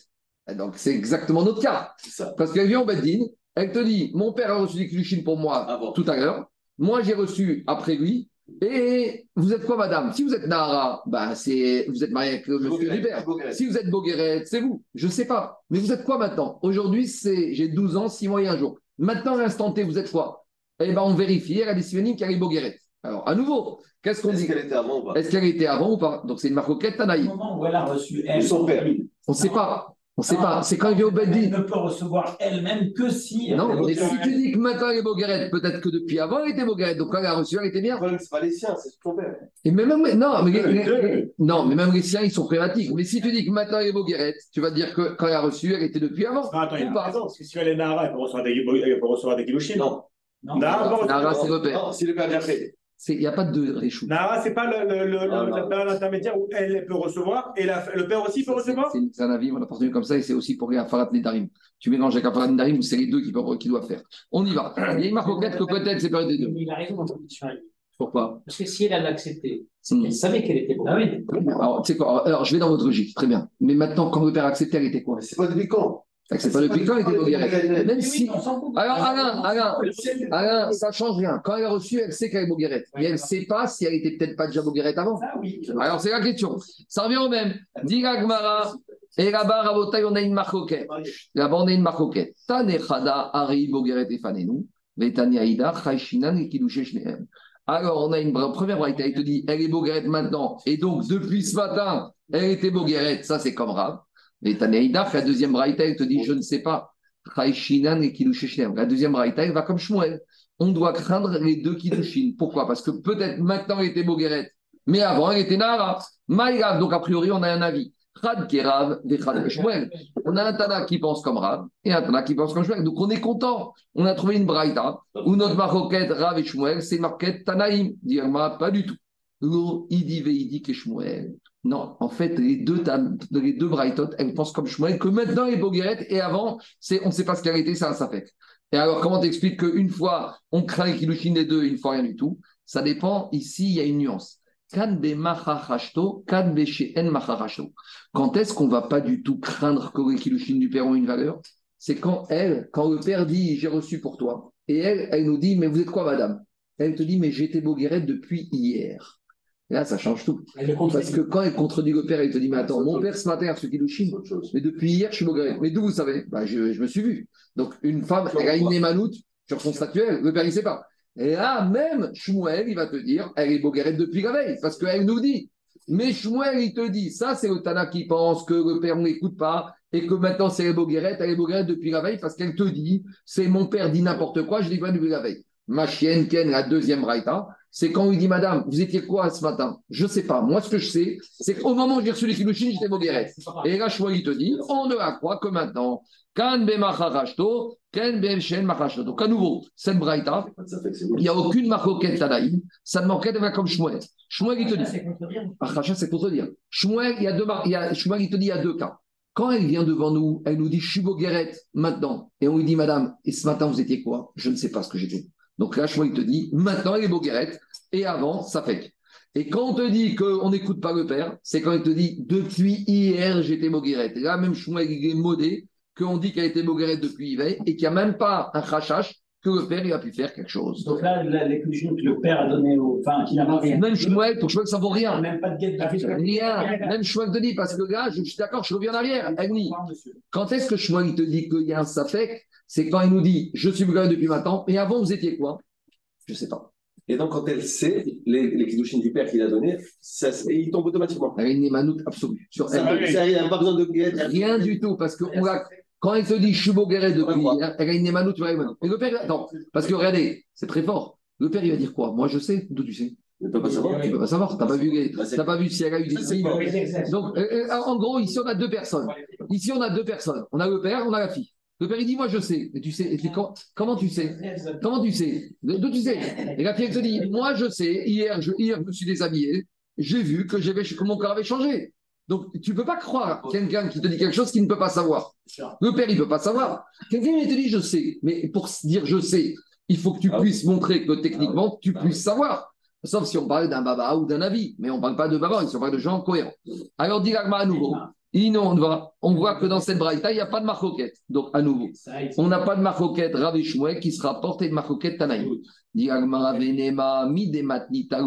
Et Donc c'est exactement notre cas. Ça. Parce qu'elle vient au Beddin, elle te dit, mon père a reçu des Kilushin pour moi tout à l'heure, moi j'ai reçu après lui, et vous êtes quoi, madame? Si vous êtes Nahara, bah, c'est... vous êtes marié avec le monsieur. Si vous êtes Bogueret, c'est vous. Je ne sais pas. Mais vous êtes quoi maintenant? Aujourd'hui, c'est j'ai 12 ans, 6 mois et un jour. Maintenant, à l'instant T, vous êtes quoi? Eh bien, on vérifie. Elle a souvenirs qu'elle est Bogueret. Alors, à nouveau, qu'est-ce qu'on Est-ce dit? qu'elle était avant ou pas? Est-ce qu'elle était avant ou pas? Donc, c'est une marcoquette Au Tanaï. moment où elle a reçu elle. son père On ne sait pas. On ne sait Non, pas. C'est quand elle vient au Elle Beddin. ne peut recevoir elle-même que si. elle Non, mais si tu dis que maintenant elle est Bogueret, peut-être que depuis avant elle était Bogueret. Donc, quand elle a reçu, elle était bien. Le problème, c'est pas les siens, c'est ton père. Et même, même- non, mais, les- deux. les- non, mais même les siens, ils sont prébatiques. Mais si tu dis que maintenant elle est Bogueret, tu vas dire que quand elle a reçu, elle était depuis avant. Ah, attends, il Ou a pas. raison, parce que si elle est Nahara, elle peut recevoir des, elle peut recevoir des kilouchines. Non. Non. Nahara, c'est le père. Non, si le père vient après. Il n'y a pas de réchou. Nahara, c'est pas le, le, le, Ah, le- non. la période intermédiaire où elle peut recevoir et la- le père aussi peut recevoir C'est un avis, on a partagé comme ça, et c'est aussi pour les Afarat Nedarim. Tu mélanges avec Afarat Nedarim, c'est les deux qui, peuvent- qui doivent faire. On y va. Il y a une marque que peut-être c'est pas des deux. Il a raison dans elle. Pourquoi? Parce que si elle a accepté, c'est Hmm. qu'elle savait qu'elle était bonne. Ah oui. alors, tu sais quoi, alors, je vais dans votre logique, très bien. Mais maintenant, quand le père a accepté, elle était quoi? C'est pas depuis quand Elle C'est pas depuis quand elle était Bogueret Même si. Alors, Alain, Alain, Alain, ça change rien. Quand elle a reçu, elle sait qu'elle est Bogueret. Mais elle ne sait pas si elle était peut-être pas déjà Bogueret avant. Alors, c'est la question. Ça revient au même. Dis Gmara, et là-bas, Rabotai, on a une marcoquette. Là-bas, on a une marcoquette. Tanechada, Ari, Bogeret et Fanenu, Vetani Aïda, et Kidouché Shnehem. Alors, on a une première braïta, il te dit, elle est Bogueret maintenant. Et donc, depuis ce matin, elle était Bogueret. Ça, c'est comme Rav. Vetani Aïda, la deuxième braïta, elle te dit, je ne sais pas. La deuxième braïta, elle va comme Shmuel. On doit craindre les deux Kiddushin. Pourquoi? Parce que peut-être maintenant, elle était Bogueret. Mais avant, elle était Nahara. Maïgav. Donc, a priori, on a un avis. Kerav, Chad Shmuel. On a un Tana qui pense comme Rav et un Tana qui pense comme Shmuel. Donc on est content. On a trouvé une Braïta où notre maroquette Rav et Shmuel, c'est marquette Tanaïm. Dirma, pas du tout. Lo, Idi Veidi Shmuel. Non, en fait, les deux, les deux Braïtot, elles pensent comme Shmuel, que maintenant est Bogueret et avant, c'est, on ne sait pas ce qu'elle était, c'est un Safek. Et alors, comment t'expliques qu'une fois, on craint les Kilushin des deux, une fois rien du tout? Ça dépend. Ici, il y a une nuance. Quand est-ce qu'on va pas du tout craindre que les kilouchines du père ont une valeur? C'est quand elle, quand le père dit j'ai reçu pour toi, et elle, elle nous dit mais vous êtes quoi madame? Elle te dit mais j'étais Boguerette depuis hier. Là ça change tout. Parce que quand elle contredit le père, elle te dit mais attends, mon père ce matin a reçu chose. mais depuis hier je suis Boguerette. Mais d'où vous savez? Bah, je, je me suis vu. Donc une femme, elle a une némanoute sur son statuaire, le père il sait pas. Et là même Shmuel il va te dire elle est Boguerette depuis la veille, parce qu'elle nous dit mais Shmuel, il te dit, ça c'est le Tana qui pense que le père n'écoute pas et que maintenant c'est les elle est Boguerette depuis la veille parce qu'elle te dit, c'est mon père dit n'importe quoi, je dis pas depuis la veille. Ma chienne Ken, la deuxième Raïta, c'est quand on lui dit, madame, vous étiez quoi ce matin? Je sais pas. Moi, ce que je sais, c'est qu'au moment où j'ai reçu les Kilushin, j'étais Boguerette. Et là, Shmuel, il te dit, on ne la croit que maintenant. Kan be macharashto, ken be shen macharashto. Donc, à nouveau, cette Braïta, il n'y a aucune marcoquette Tanaïm, ça ne manquait de comme Shmuel. Shmuel, il te dit, C'est contredire. Racha, c'est pour te dire. Shmuel, il y a deux, il y a, Shmuel, il te dit, il y a deux cas. Quand elle vient devant nous, elle nous dit, je suis Boguerette maintenant. Et on lui dit, madame, et ce matin, vous étiez quoi? Je ne sais pas ce que j'étais. Donc là, Shmuel, il te dit, maintenant, elle est Boguerette. Et avant, ça fait. Et quand on te dit qu'on n'écoute pas le père, c'est quand il te dit, depuis hier, j'étais Boguerette. Et là, même Shmuel, il est modé, qu'on dit qu'elle était Boguerette depuis hier, et qu'il n'y a même pas un rachach que le père, il a pu faire quelque chose. Donc là, conditions que le père a données au. Enfin, qu'il n'a pas rien. Même Shmuel, pour Shmuel, ça vaut rien. même pas de guette de Rien, même Shmuel te dit, parce que là, je, je suis d'accord, je reviens en arrière. Elle dit, monsieur. quand est-ce que Shmuel il te dit qu'il y a un safek? C'est quand il nous dit, je suis Boguerette depuis maintenant, et avant, vous étiez quoi? Je sais pas. Et donc, quand elle sait les, les du père qu'il a donné, ça, et il tombe automatiquement. Elle a une émanoute absolue. Sur Ça, elle. ça, il n'y a pas besoin de guette. Rien du tout, parce que on l'a- quand elle te dit, je suis depuis Ouais, hier, elle a une émanoute sur elle. Et le père, attends, parce que regardez, c'est très fort. Le père, il va dire quoi? Moi, je sais, d'où tu sais? Il ne peut pas savoir. Tu peux pas savoir, t'as pas vu, les- c'est- t'as pas vu si elle a eu des Donc, euh, euh, en gros, ici, on a deux personnes. Ici, on a deux personnes. On a le père, on a la fille. Le père, il dit, moi, je sais. Mais tu sais, et comment tu sais? Comment tu sais? D'où tu sais? Et la fille, elle te dit, moi, je sais. Hier, je, hier, je me suis déshabillé. J'ai vu que, j'avais, que mon corps avait changé. Donc, tu ne peux pas croire quelqu'un qui te dit quelque chose qu'il ne peut pas savoir. Le père, il ne peut pas savoir. Quelqu'un il te dit je sais, mais pour dire je sais, il faut que tu Ah puisses montrer que techniquement, tu puisses savoir. Sauf si on parle d'un baba ou d'un avis, mais on ne parle pas de baba, on parle de gens cohérents. Alors, dit l'agma à nouveau. Inon, on voit, on voit que dans cette braïta, il n'y a pas de marcoquette. Donc, à nouveau, on n'a pas de marcoquette Rav et qui sera porté de marcoquette Tanaï. Dit Agmara Venema, mi de matnita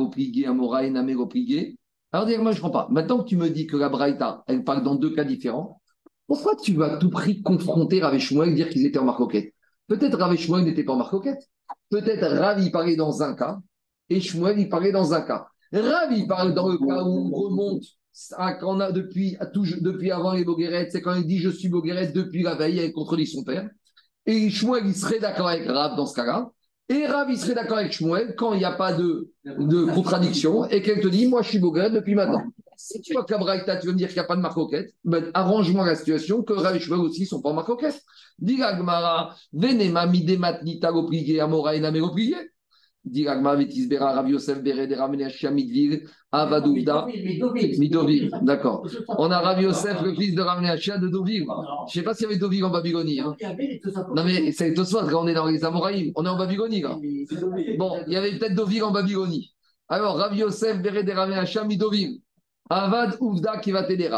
Alors, moi, je ne comprends pas. Maintenant que tu me dis que la braïta, elle parle dans deux cas différents, pourquoi tu vas à tout prix confronter Rav et dire qu'ils étaient en marcoquette? Peut-être Rav Shmuel n'étaient pas en marcoquette. Peut-être Rav, il parlait dans un cas et Shmuel, il parlait dans un cas. Rav, il parle dans le cas où on remonte à quand on a depuis, depuis avant les Boguerettes, c'est quand il dit je suis Boguerette depuis la veille, il contredit son père. Et Shmuel, il serait d'accord avec Rav dans ce cas-là. Et Rav, il serait d'accord avec Shmuel quand il n'y a pas de, de contradiction et qu'elle te dit moi je suis Boguerette depuis maintenant. Si tu vois qu'à Braïta, tu veux me dire qu'il n'y a pas de marcoquette, ben, arrange-moi la situation que Rav et Shmuel aussi ne sont pas en marcoquette. Dis Gmara, venema midemat nita amora. D'accord. On a Rav Yosef, le fils de Ramenashia de Dovil. Je ne sais pas s'il y avait Dovil en Babylonie. hein. Non mais c'est Tosfot, quand on est dans les Amoraïm, on est en Babylonie là. Bon, il y avait peut-être Dovil en Babylonie. Alors, Rav Yosef, Bere de Ramenashia, Midovil. Avad Ouvda qui va t'aider.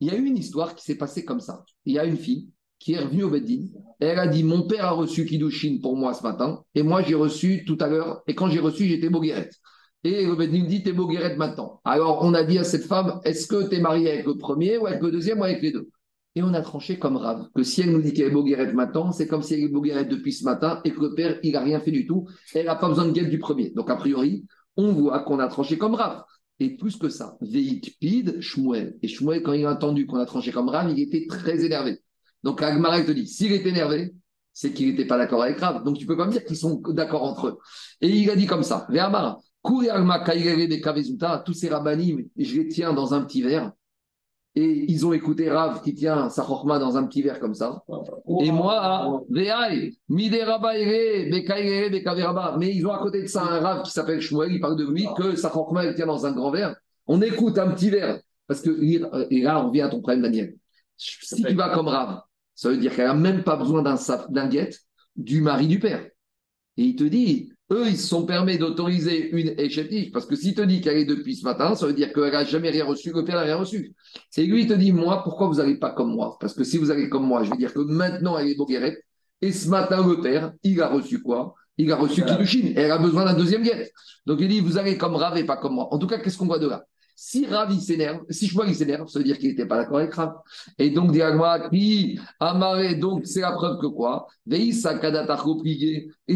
Il y a eu une histoire qui s'est passée comme ça. Il y a une fille qui est revenue au Beddin. Elle a dit Mon père a reçu Kiddushin pour moi ce matin. Et moi, j'ai reçu tout à l'heure. Et quand j'ai reçu, j'étais Bogueret. Et le Beddin dit T'es Bogueret maintenant. Alors, on a dit à cette femme Est-ce que tu es mariée avec le premier ou avec le deuxième ou avec les deux? Et on a tranché comme Rav que si elle nous dit qu'elle est Bogueret maintenant, c'est comme si elle est Bogueret depuis ce matin et que le père, il n'a rien fait du tout. Elle n'a pas besoin de guette du premier. Donc, a priori, on voit qu'on a tranché comme Rav. Et plus que ça, Veikpid, Shmuel. Et Shmuel, quand il a entendu qu'on a tranché comme Rav, il était très énervé. Donc Agmara te dit, s'il est énervé, c'est qu'il n'était pas d'accord avec Rav. Donc tu peux pas me dire qu'ils sont d'accord entre eux. Et il a dit comme ça, Kavezuta, tous ces rabbanim, je les tiens dans un petit verre. Et ils ont écouté Rav qui tient sa chorma dans un petit verre comme ça. Et moi. Mais ils ont à côté de ça un Rav qui s'appelle Shmuel, il parle de lui, que sa chorma elle tient dans un grand verre. On écoute un petit verre. Parce que, et là, on vient à ton problème, Daniel. Si tu vas comme Rav, ça veut dire qu'elle n'a même pas besoin d'un guette du mari du père. Et il te dit, eux, ils se sont permis d'autoriser une échétive, parce que s'il te dit qu'elle est depuis ce matin, ça veut dire qu'elle n'a jamais rien reçu, le père n'a rien reçu. Et lui, il te dit, moi, pourquoi vous n'allez pas comme moi? Parce que si vous allez comme moi, je vais dire que maintenant, elle est Bogueret, et ce matin, le père, il a reçu quoi? Il a reçu Kiddushin, et elle a besoin d'un deuxième guette. Donc il dit, vous allez comme Rav et pas comme moi. En tout cas, qu'est-ce qu'on voit de là? Si Rav s'énerve, si il s'énerve, ça veut dire qu'il n'était pas d'accord avec Rav. Et donc, qui amarré, donc c'est la preuve que quoi? Et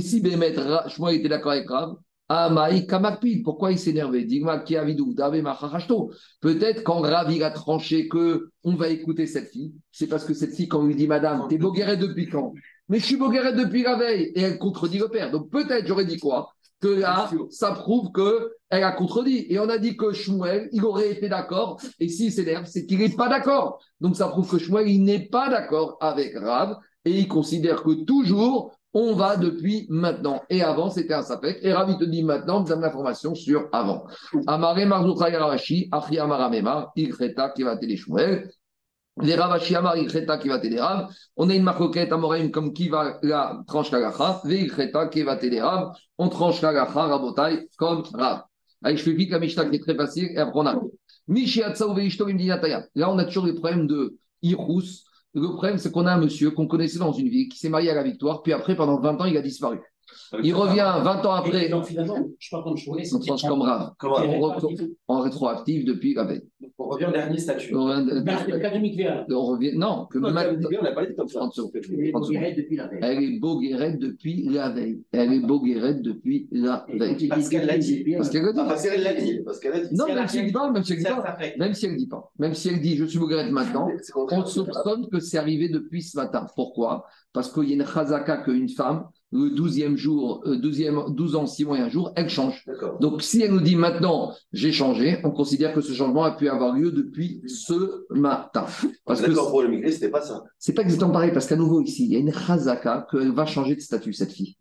si Bémet, Shmuel était d'accord avec Rav, Amaï kamakpid, pourquoi il s'énervait? Peut-être quand Rav il a tranché que on va écouter cette fille, c'est parce que cette fille, quand on lui dit Madame, t'es bogueret depuis quand? Mais je suis bogueret depuis la veille. Et elle contredit le père. Donc peut-être j'aurais dit quoi? Que là, ça prouve que elle a contredit. Et on a dit que Shmuel, il aurait été d'accord. Et s'il s'énerve, c'est qu'il n'est pas d'accord. Donc ça prouve que Shmuel, il n'est pas d'accord avec Rav. Et il considère que toujours, on va depuis maintenant. Et avant, c'était un sapek. Et Rav, il te dit maintenant, donne l'information sur avant. Amare Ilcheta Shmuel. Les Ravashi Amari Ilcheta qui va. On a une marcoquette à comme qui va la tranche Kagacha. Ve Ilcheta qui va télé Rav. On tranche Kagacha, Rabotai, comme Rav. Allez, je fais vite la Mishnah qui est très facile et après on a. Mishiatsa ou Veishto Imdinataya. Là, on a toujours le problème de Irous. Le problème, c'est qu'on a un monsieur qu'on connaissait dans une ville qui s'est marié à la victoire, puis après, pendant 20 ans, il a disparu. Il revient 20 ans après, Donc finalement, je ne sais pas je on tranche comme Rav, Comment on retourne en rétroactif depuis la veille. On revient au dernier statut. On revient- Bah, non, que Non, maintenant- on n'a pas dit comme ça. 30 secondes. Il est 30 secondes. bogueret depuis la veille. Elle est boguerette depuis la veille. Elle est boguerette depuis la Et veille. il Parce qu'elle l'a dit. depuis, Parce qu'elle le dit. Ah, parce qu'elle l'a dit. Parce qu'elle a dit. Non, elle même si elle dit pas, même si elle dit pas, même si elle dit pas, même si elle dit je suis boguerette maintenant, on soupçonne que c'est arrivé depuis ce matin. Pourquoi? Parce qu'il y a une chazaka qu'une femme, le 12e jour, euh, 12e, 12 ans, 6 mois et un jour, elle change. Donc si elle nous dit maintenant j'ai changé, on considère que ce changement a pu avoir lieu depuis ce matin. Parce que pour le migré, c'était pas ça. c'est pas exactement pareil, parce qu'à nouveau ici, il y a une chazaka qu'elle va changer de statut, cette fille.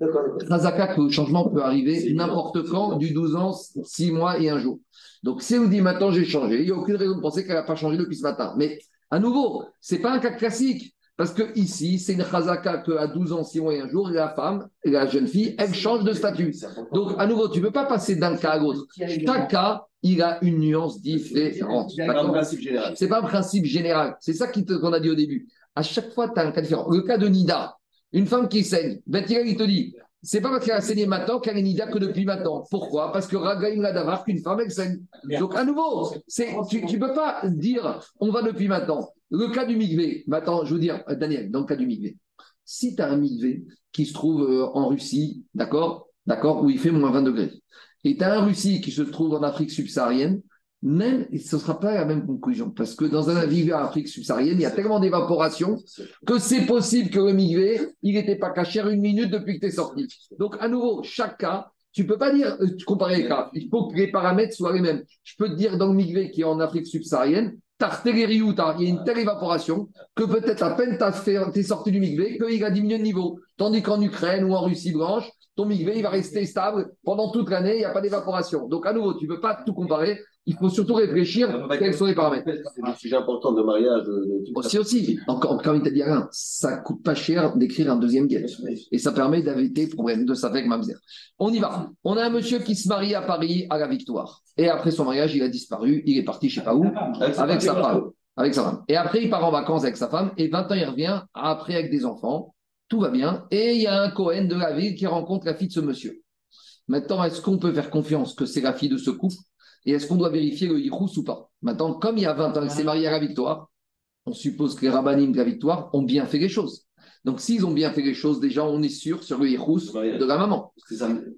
Chazaka que le changement peut arriver n'importe quand, du 12 ans, 6 mois et un jour. Donc si elle vous dit maintenant j'ai changé, il n'y a aucune raison de penser qu'elle n'a pas changé depuis ce matin. Mais à nouveau, c'est pas un cas classique. Parce que ici, c'est une chazaka qu'à 12 ans, 6 mois et un jour, la femme, la jeune fille, elle change de statut. Donc, à nouveau, tu ne peux pas passer d'un cas à l'autre. Chaque cas, il a une nuance différente. C'est un D'accord principe général. C'est pas un principe général. C'est ça qu'on a dit au début. À chaque fois, tu as un cas différent. Le cas de Nida, une femme qui saigne, Ben Hillel, il te dit, c'est pas parce qu'elle a saigné maintenant qu'elle est Nida que depuis maintenant. Pourquoi? Parce que Ragaïm l'a d'avoir qu'une femme, elle saigne. Donc, à nouveau, c'est, tu ne peux pas dire, on va depuis maintenant. Le cas du Migvé, maintenant, je veux dire, euh, Daniel, dans le cas du Migvé, si tu as un Migvé qui se trouve euh, en Russie, d'accord? D'accord? Où il fait moins 20 degrés, et tu as un Russie qui se trouve en Afrique subsaharienne, même, ce ne sera pas la même conclusion. Parce que dans un Migvé en Afrique subsaharienne, il y a tellement d'évaporation que c'est possible que le Migvé, il n'était pas caché une minute depuis que tu es sorti. Donc, à nouveau, chaque cas, tu peux pas dire, euh, comparer les cas. Il faut que les paramètres soient les mêmes. Je peux te dire, dans le Migvé qui est en Afrique subsaharienne, Tarteleriouta, il y a une telle évaporation que peut-être à peine tu es sorti du Migvé qu'il a diminué de niveau. Tandis qu'en Ukraine ou en Russie blanche, ton Migvé, il va rester stable pendant toute l'année, il n'y a pas d'évaporation. Donc, à nouveau, tu ne peux pas tout comparer. Il faut surtout réfléchir quels sont les paramètres. C'est des sujets importants de mariage. de- de- Aussi, aussi, encore, comme il t'a dit Alain, ça coûte pas cher d'écrire un deuxième guet. Et ça permet d'éviter le problème de avec Mamzer. On y va. On a un monsieur qui se marie à Paris à la Victoire. Et après son mariage, il a disparu. Il est parti, je sais pas où, avec sa femme. Avec sa femme. Et après, il part en vacances avec sa femme. Et 20 ans, il revient. Après, avec des enfants. Tout va bien. Et il y a un Cohen de la ville qui rencontre la fille de ce monsieur. Maintenant, est-ce qu'on peut faire confiance que c'est la fille de ce couple? Et est-ce qu'on doit vérifier le Yichous ou pas? Maintenant, comme il y a 20 ans, il s'est marié à la Victoire, on suppose que les rabbinim de la Victoire ont bien fait les choses. Donc, s'ils ont bien fait les choses, déjà, on est sûr sur le Yichous de la maman.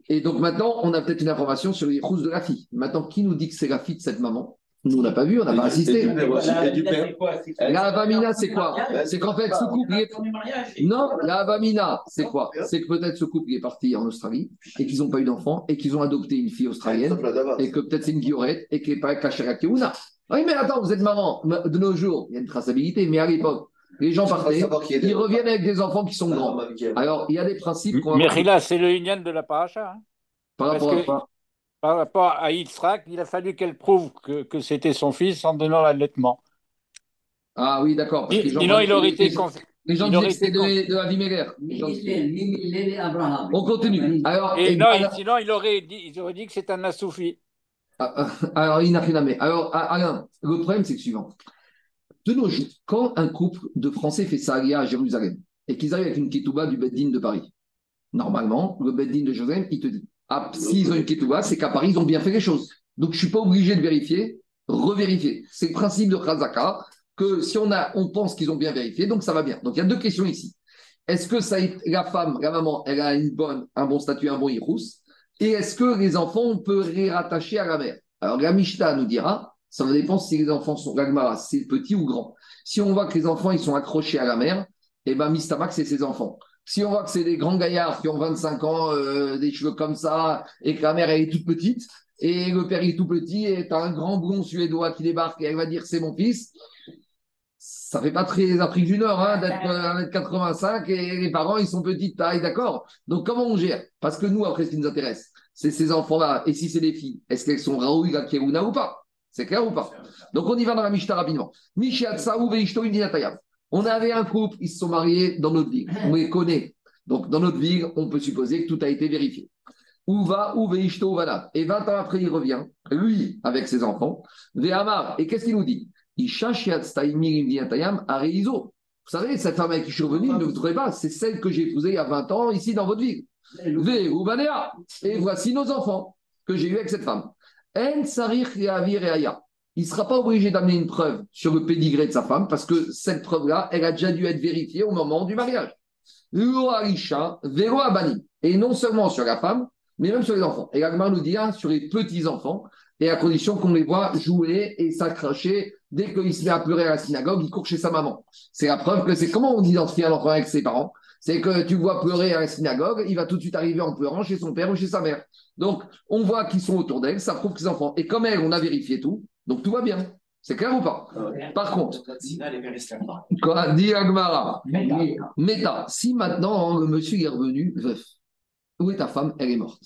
Et donc, maintenant, on a peut-être une information sur le Yichous de la fille. Maintenant, qui nous dit que c'est la fille de cette maman? Nous, on n'a pas vu, on n'a pas assisté. La Avamina, c'est quoi C'est qu'en fait, ce couple, est non, la Avamina, c'est quoi C'est que peut-être ce couple est parti en Australie et qu'ils n'ont pas eu d'enfant et qu'ils ont adopté une fille australienne et que peut-être c'est une guillorette et qu'elle n'est pas cachée Keuna. Oui, mais attends, vous êtes marrant. De nos jours, il y a une traçabilité, mais à l'époque, les gens partaient, ils reviennent avec des enfants qui sont grands. Alors, il y a des principes qu'on Mais Rila, c'est le Inyan de la paracha. hein. par rapport à Par rapport à Yitzhak, il a fallu qu'elle prouve que, que c'était son fils en donnant l'allaitement. Ah oui, d'accord. Sinon, il aurait été. Les gens disaient que c'était de, de Avimelech. On continue. Alors, Et et- non, alors- il- sinon, il aurait dit, il aurait dit que c'est un assoufi. Ah, ah, Alors, il n'a rien à mettre. Alors, ah, Alain, le problème, c'est le suivant. De nos jours, quand un couple de Français fait sa à Jérusalem et qu'ils arrivent avec une ketouba du Beddin de Paris, normalement, le Beddin de Jérusalem, il te dit s'ils ont une ketouba, c'est qu'à Paris, ils ont bien fait les choses. Donc, je ne suis pas obligé de vérifier, revérifier. C'est le principe de Khazaka que si on, a, on pense qu'ils ont bien vérifié, donc ça va bien. Donc, il y a deux questions ici. Est-ce que ça, la femme, la maman, elle a une bonne, un bon statut, un bon irous Et est-ce que les enfants, on peut les rattacher à la mère? Alors, la Mishnah nous dira, ça va dépendre si les enfants sont, la c'est petit ou grand. Si on voit que les enfants, ils sont accrochés à la mère, eh ben, Mistamak, c'est ses enfants. Si on voit que c'est des grands gaillards qui ont 25 ans, euh, des cheveux comme ça, et que la mère, elle est toute petite, et le père, il est tout petit, et tu as un grand blond suédois qui débarque, et elle va dire, c'est mon fils, ça fait pas très Afrique du Nord hein, d'être euh, 1m85 et les parents ils sont petite taille, d'accord Donc comment on gère? Parce que nous, après, ce qui nous intéresse, c'est ces enfants-là. Et si c'est des filles, est-ce qu'elles sont Raoui Kerouna ou pas? C'est clair ou pas? Donc on y va dans la Mishnah rapidement. Mishiatsaou Veishto Indinatayam. On avait un couple, ils se sont mariés dans notre ville. On les connaît. Donc dans notre ville, on peut supposer que tout a été vérifié. Où va, où Veishto Vana Et 20 ans après, il revient, lui, avec ses enfants. Vehamar. Et qu'est-ce qu'il nous dit? Vous savez, cette femme avec qui je suis revenu, ne vous trouvez pas, c'est celle que j'ai épousée il y a 20 ans ici dans votre ville. Et voici nos enfants que j'ai eus avec cette femme. En Sarich Yaavir Aya. Il ne sera pas obligé d'amener une preuve sur le pédigré de sa femme parce que cette preuve-là, elle a déjà dû être vérifiée au moment du mariage. Et non seulement sur la femme, mais même sur les enfants. Et l'Agma nous dit hein, sur les petits-enfants, et à condition qu'on les voit jouer et s'accrocher. Dès qu'il se met à pleurer à la synagogue, il court chez sa maman. C'est la preuve que c'est comment on identifie un enfant avec ses parents? C'est que tu vois pleurer à la synagogue, il va tout de suite arriver en pleurant chez son père ou chez sa mère. Donc, on voit qu'ils sont autour d'elle, ça prouve que les enfants. Et comme elle, on a vérifié tout, donc tout va bien. C'est clair ou pas? Ouais. Par contre. Quoi dit Agmara. Méta, si maintenant le monsieur est revenu veuf, où est ta femme? Elle est morte.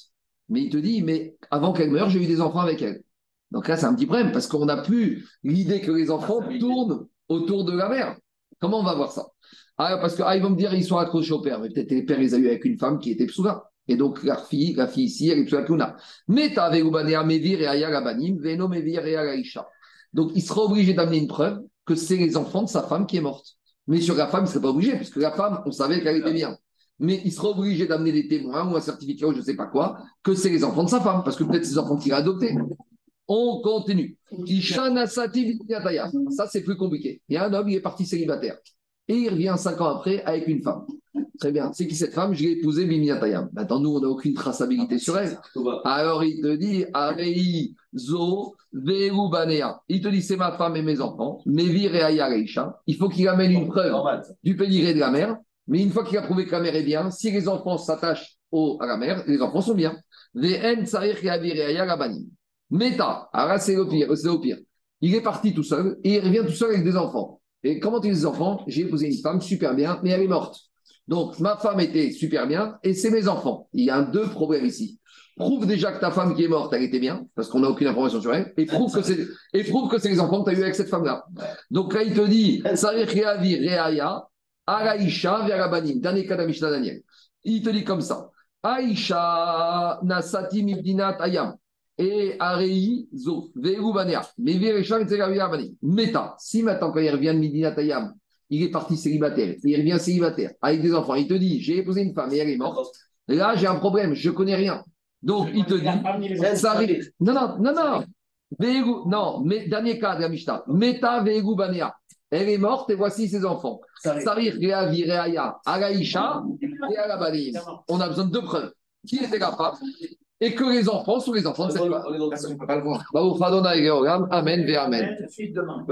Mais il te dit, mais avant qu'elle meure, j'ai eu des enfants avec elle. Donc là, c'est un petit problème parce qu'on n'a plus l'idée que les enfants tournent autour de la mère. Comment on va voir ça? Ah, Parce que ah, ils vont me dire, ils sont accrochés au père, mais peut-être les pères, ils ont eu avec une femme qui était psouga. Et donc, la fille, la fille ici, elle est psouga kuna. Méta, vegubanea, mevir et aya labanim, veno mevir et alaisha. Donc, il sera obligé d'amener une preuve que c'est les enfants de sa femme qui est morte. Mais sur la femme, il ne serait pas obligé, puisque la femme, on savait qu'elle était bien. Mais il sera obligé d'amener des témoins ou un certificat ou je ne sais pas quoi, que c'est les enfants de sa femme, parce que peut-être les enfants qu'il a adoptés. On continue. Ça, c'est plus compliqué. Il y a un homme, il est parti célibataire. Et il revient cinq ans après avec une femme. Très bien. C'est qui cette femme? Je l'ai épousée Vidyataya. Maintenant, nous, on n'a aucune traçabilité sur elle. Alors il te dit, Arei zo veru banea. Il te dit, c'est ma femme et mes enfants. Mevi reaya reisha. Il faut qu'il amène une preuve du pédigré de la mère. Mais une fois qu'il a prouvé que la mère est bien, si les enfants s'attachent au- à la mère, les enfants sont bien. Meta. Alors là, c'est le pire. C'est le pire. Il est parti tout seul et il revient tout seul avec des enfants. Et comment tu des enfants? J'ai épousé une femme super bien, mais elle est morte. Donc, ma femme était super bien et c'est mes enfants. Il y a deux problèmes ici. Prouve déjà que ta femme qui est morte, elle était bien, parce qu'on n'a aucune information sur elle, et prouve que c'est, et prouve que c'est les enfants que tu as eu avec cette femme-là. Donc là, il te dit, Reaya, Araïcha Verabanim, dernier cas Daniel. Il te dit comme ça. Aïcha Nasati Mibdinat Ayam. Et Arei Zo, Banim. Meta, si maintenant, quand il revient de Midinat Ayam, il est parti célibataire, il revient célibataire, avec des enfants, il te dit, j'ai épousé une femme et elle est morte. Là, j'ai un problème, je connais rien. Donc, il te dit, ça arrive. Non, non, non, non. Non, mais dernier cas de la Mishnah. Meta Veru Banea. Elle est morte et voici ses enfants. Sarir Reavi Reaya Araïcha et Arabalim. On a besoin de deux preuves. Qui était femme? Et que les enfants sont les enfants de cette femme. On ne peut pas le voir. Georgam. Amen.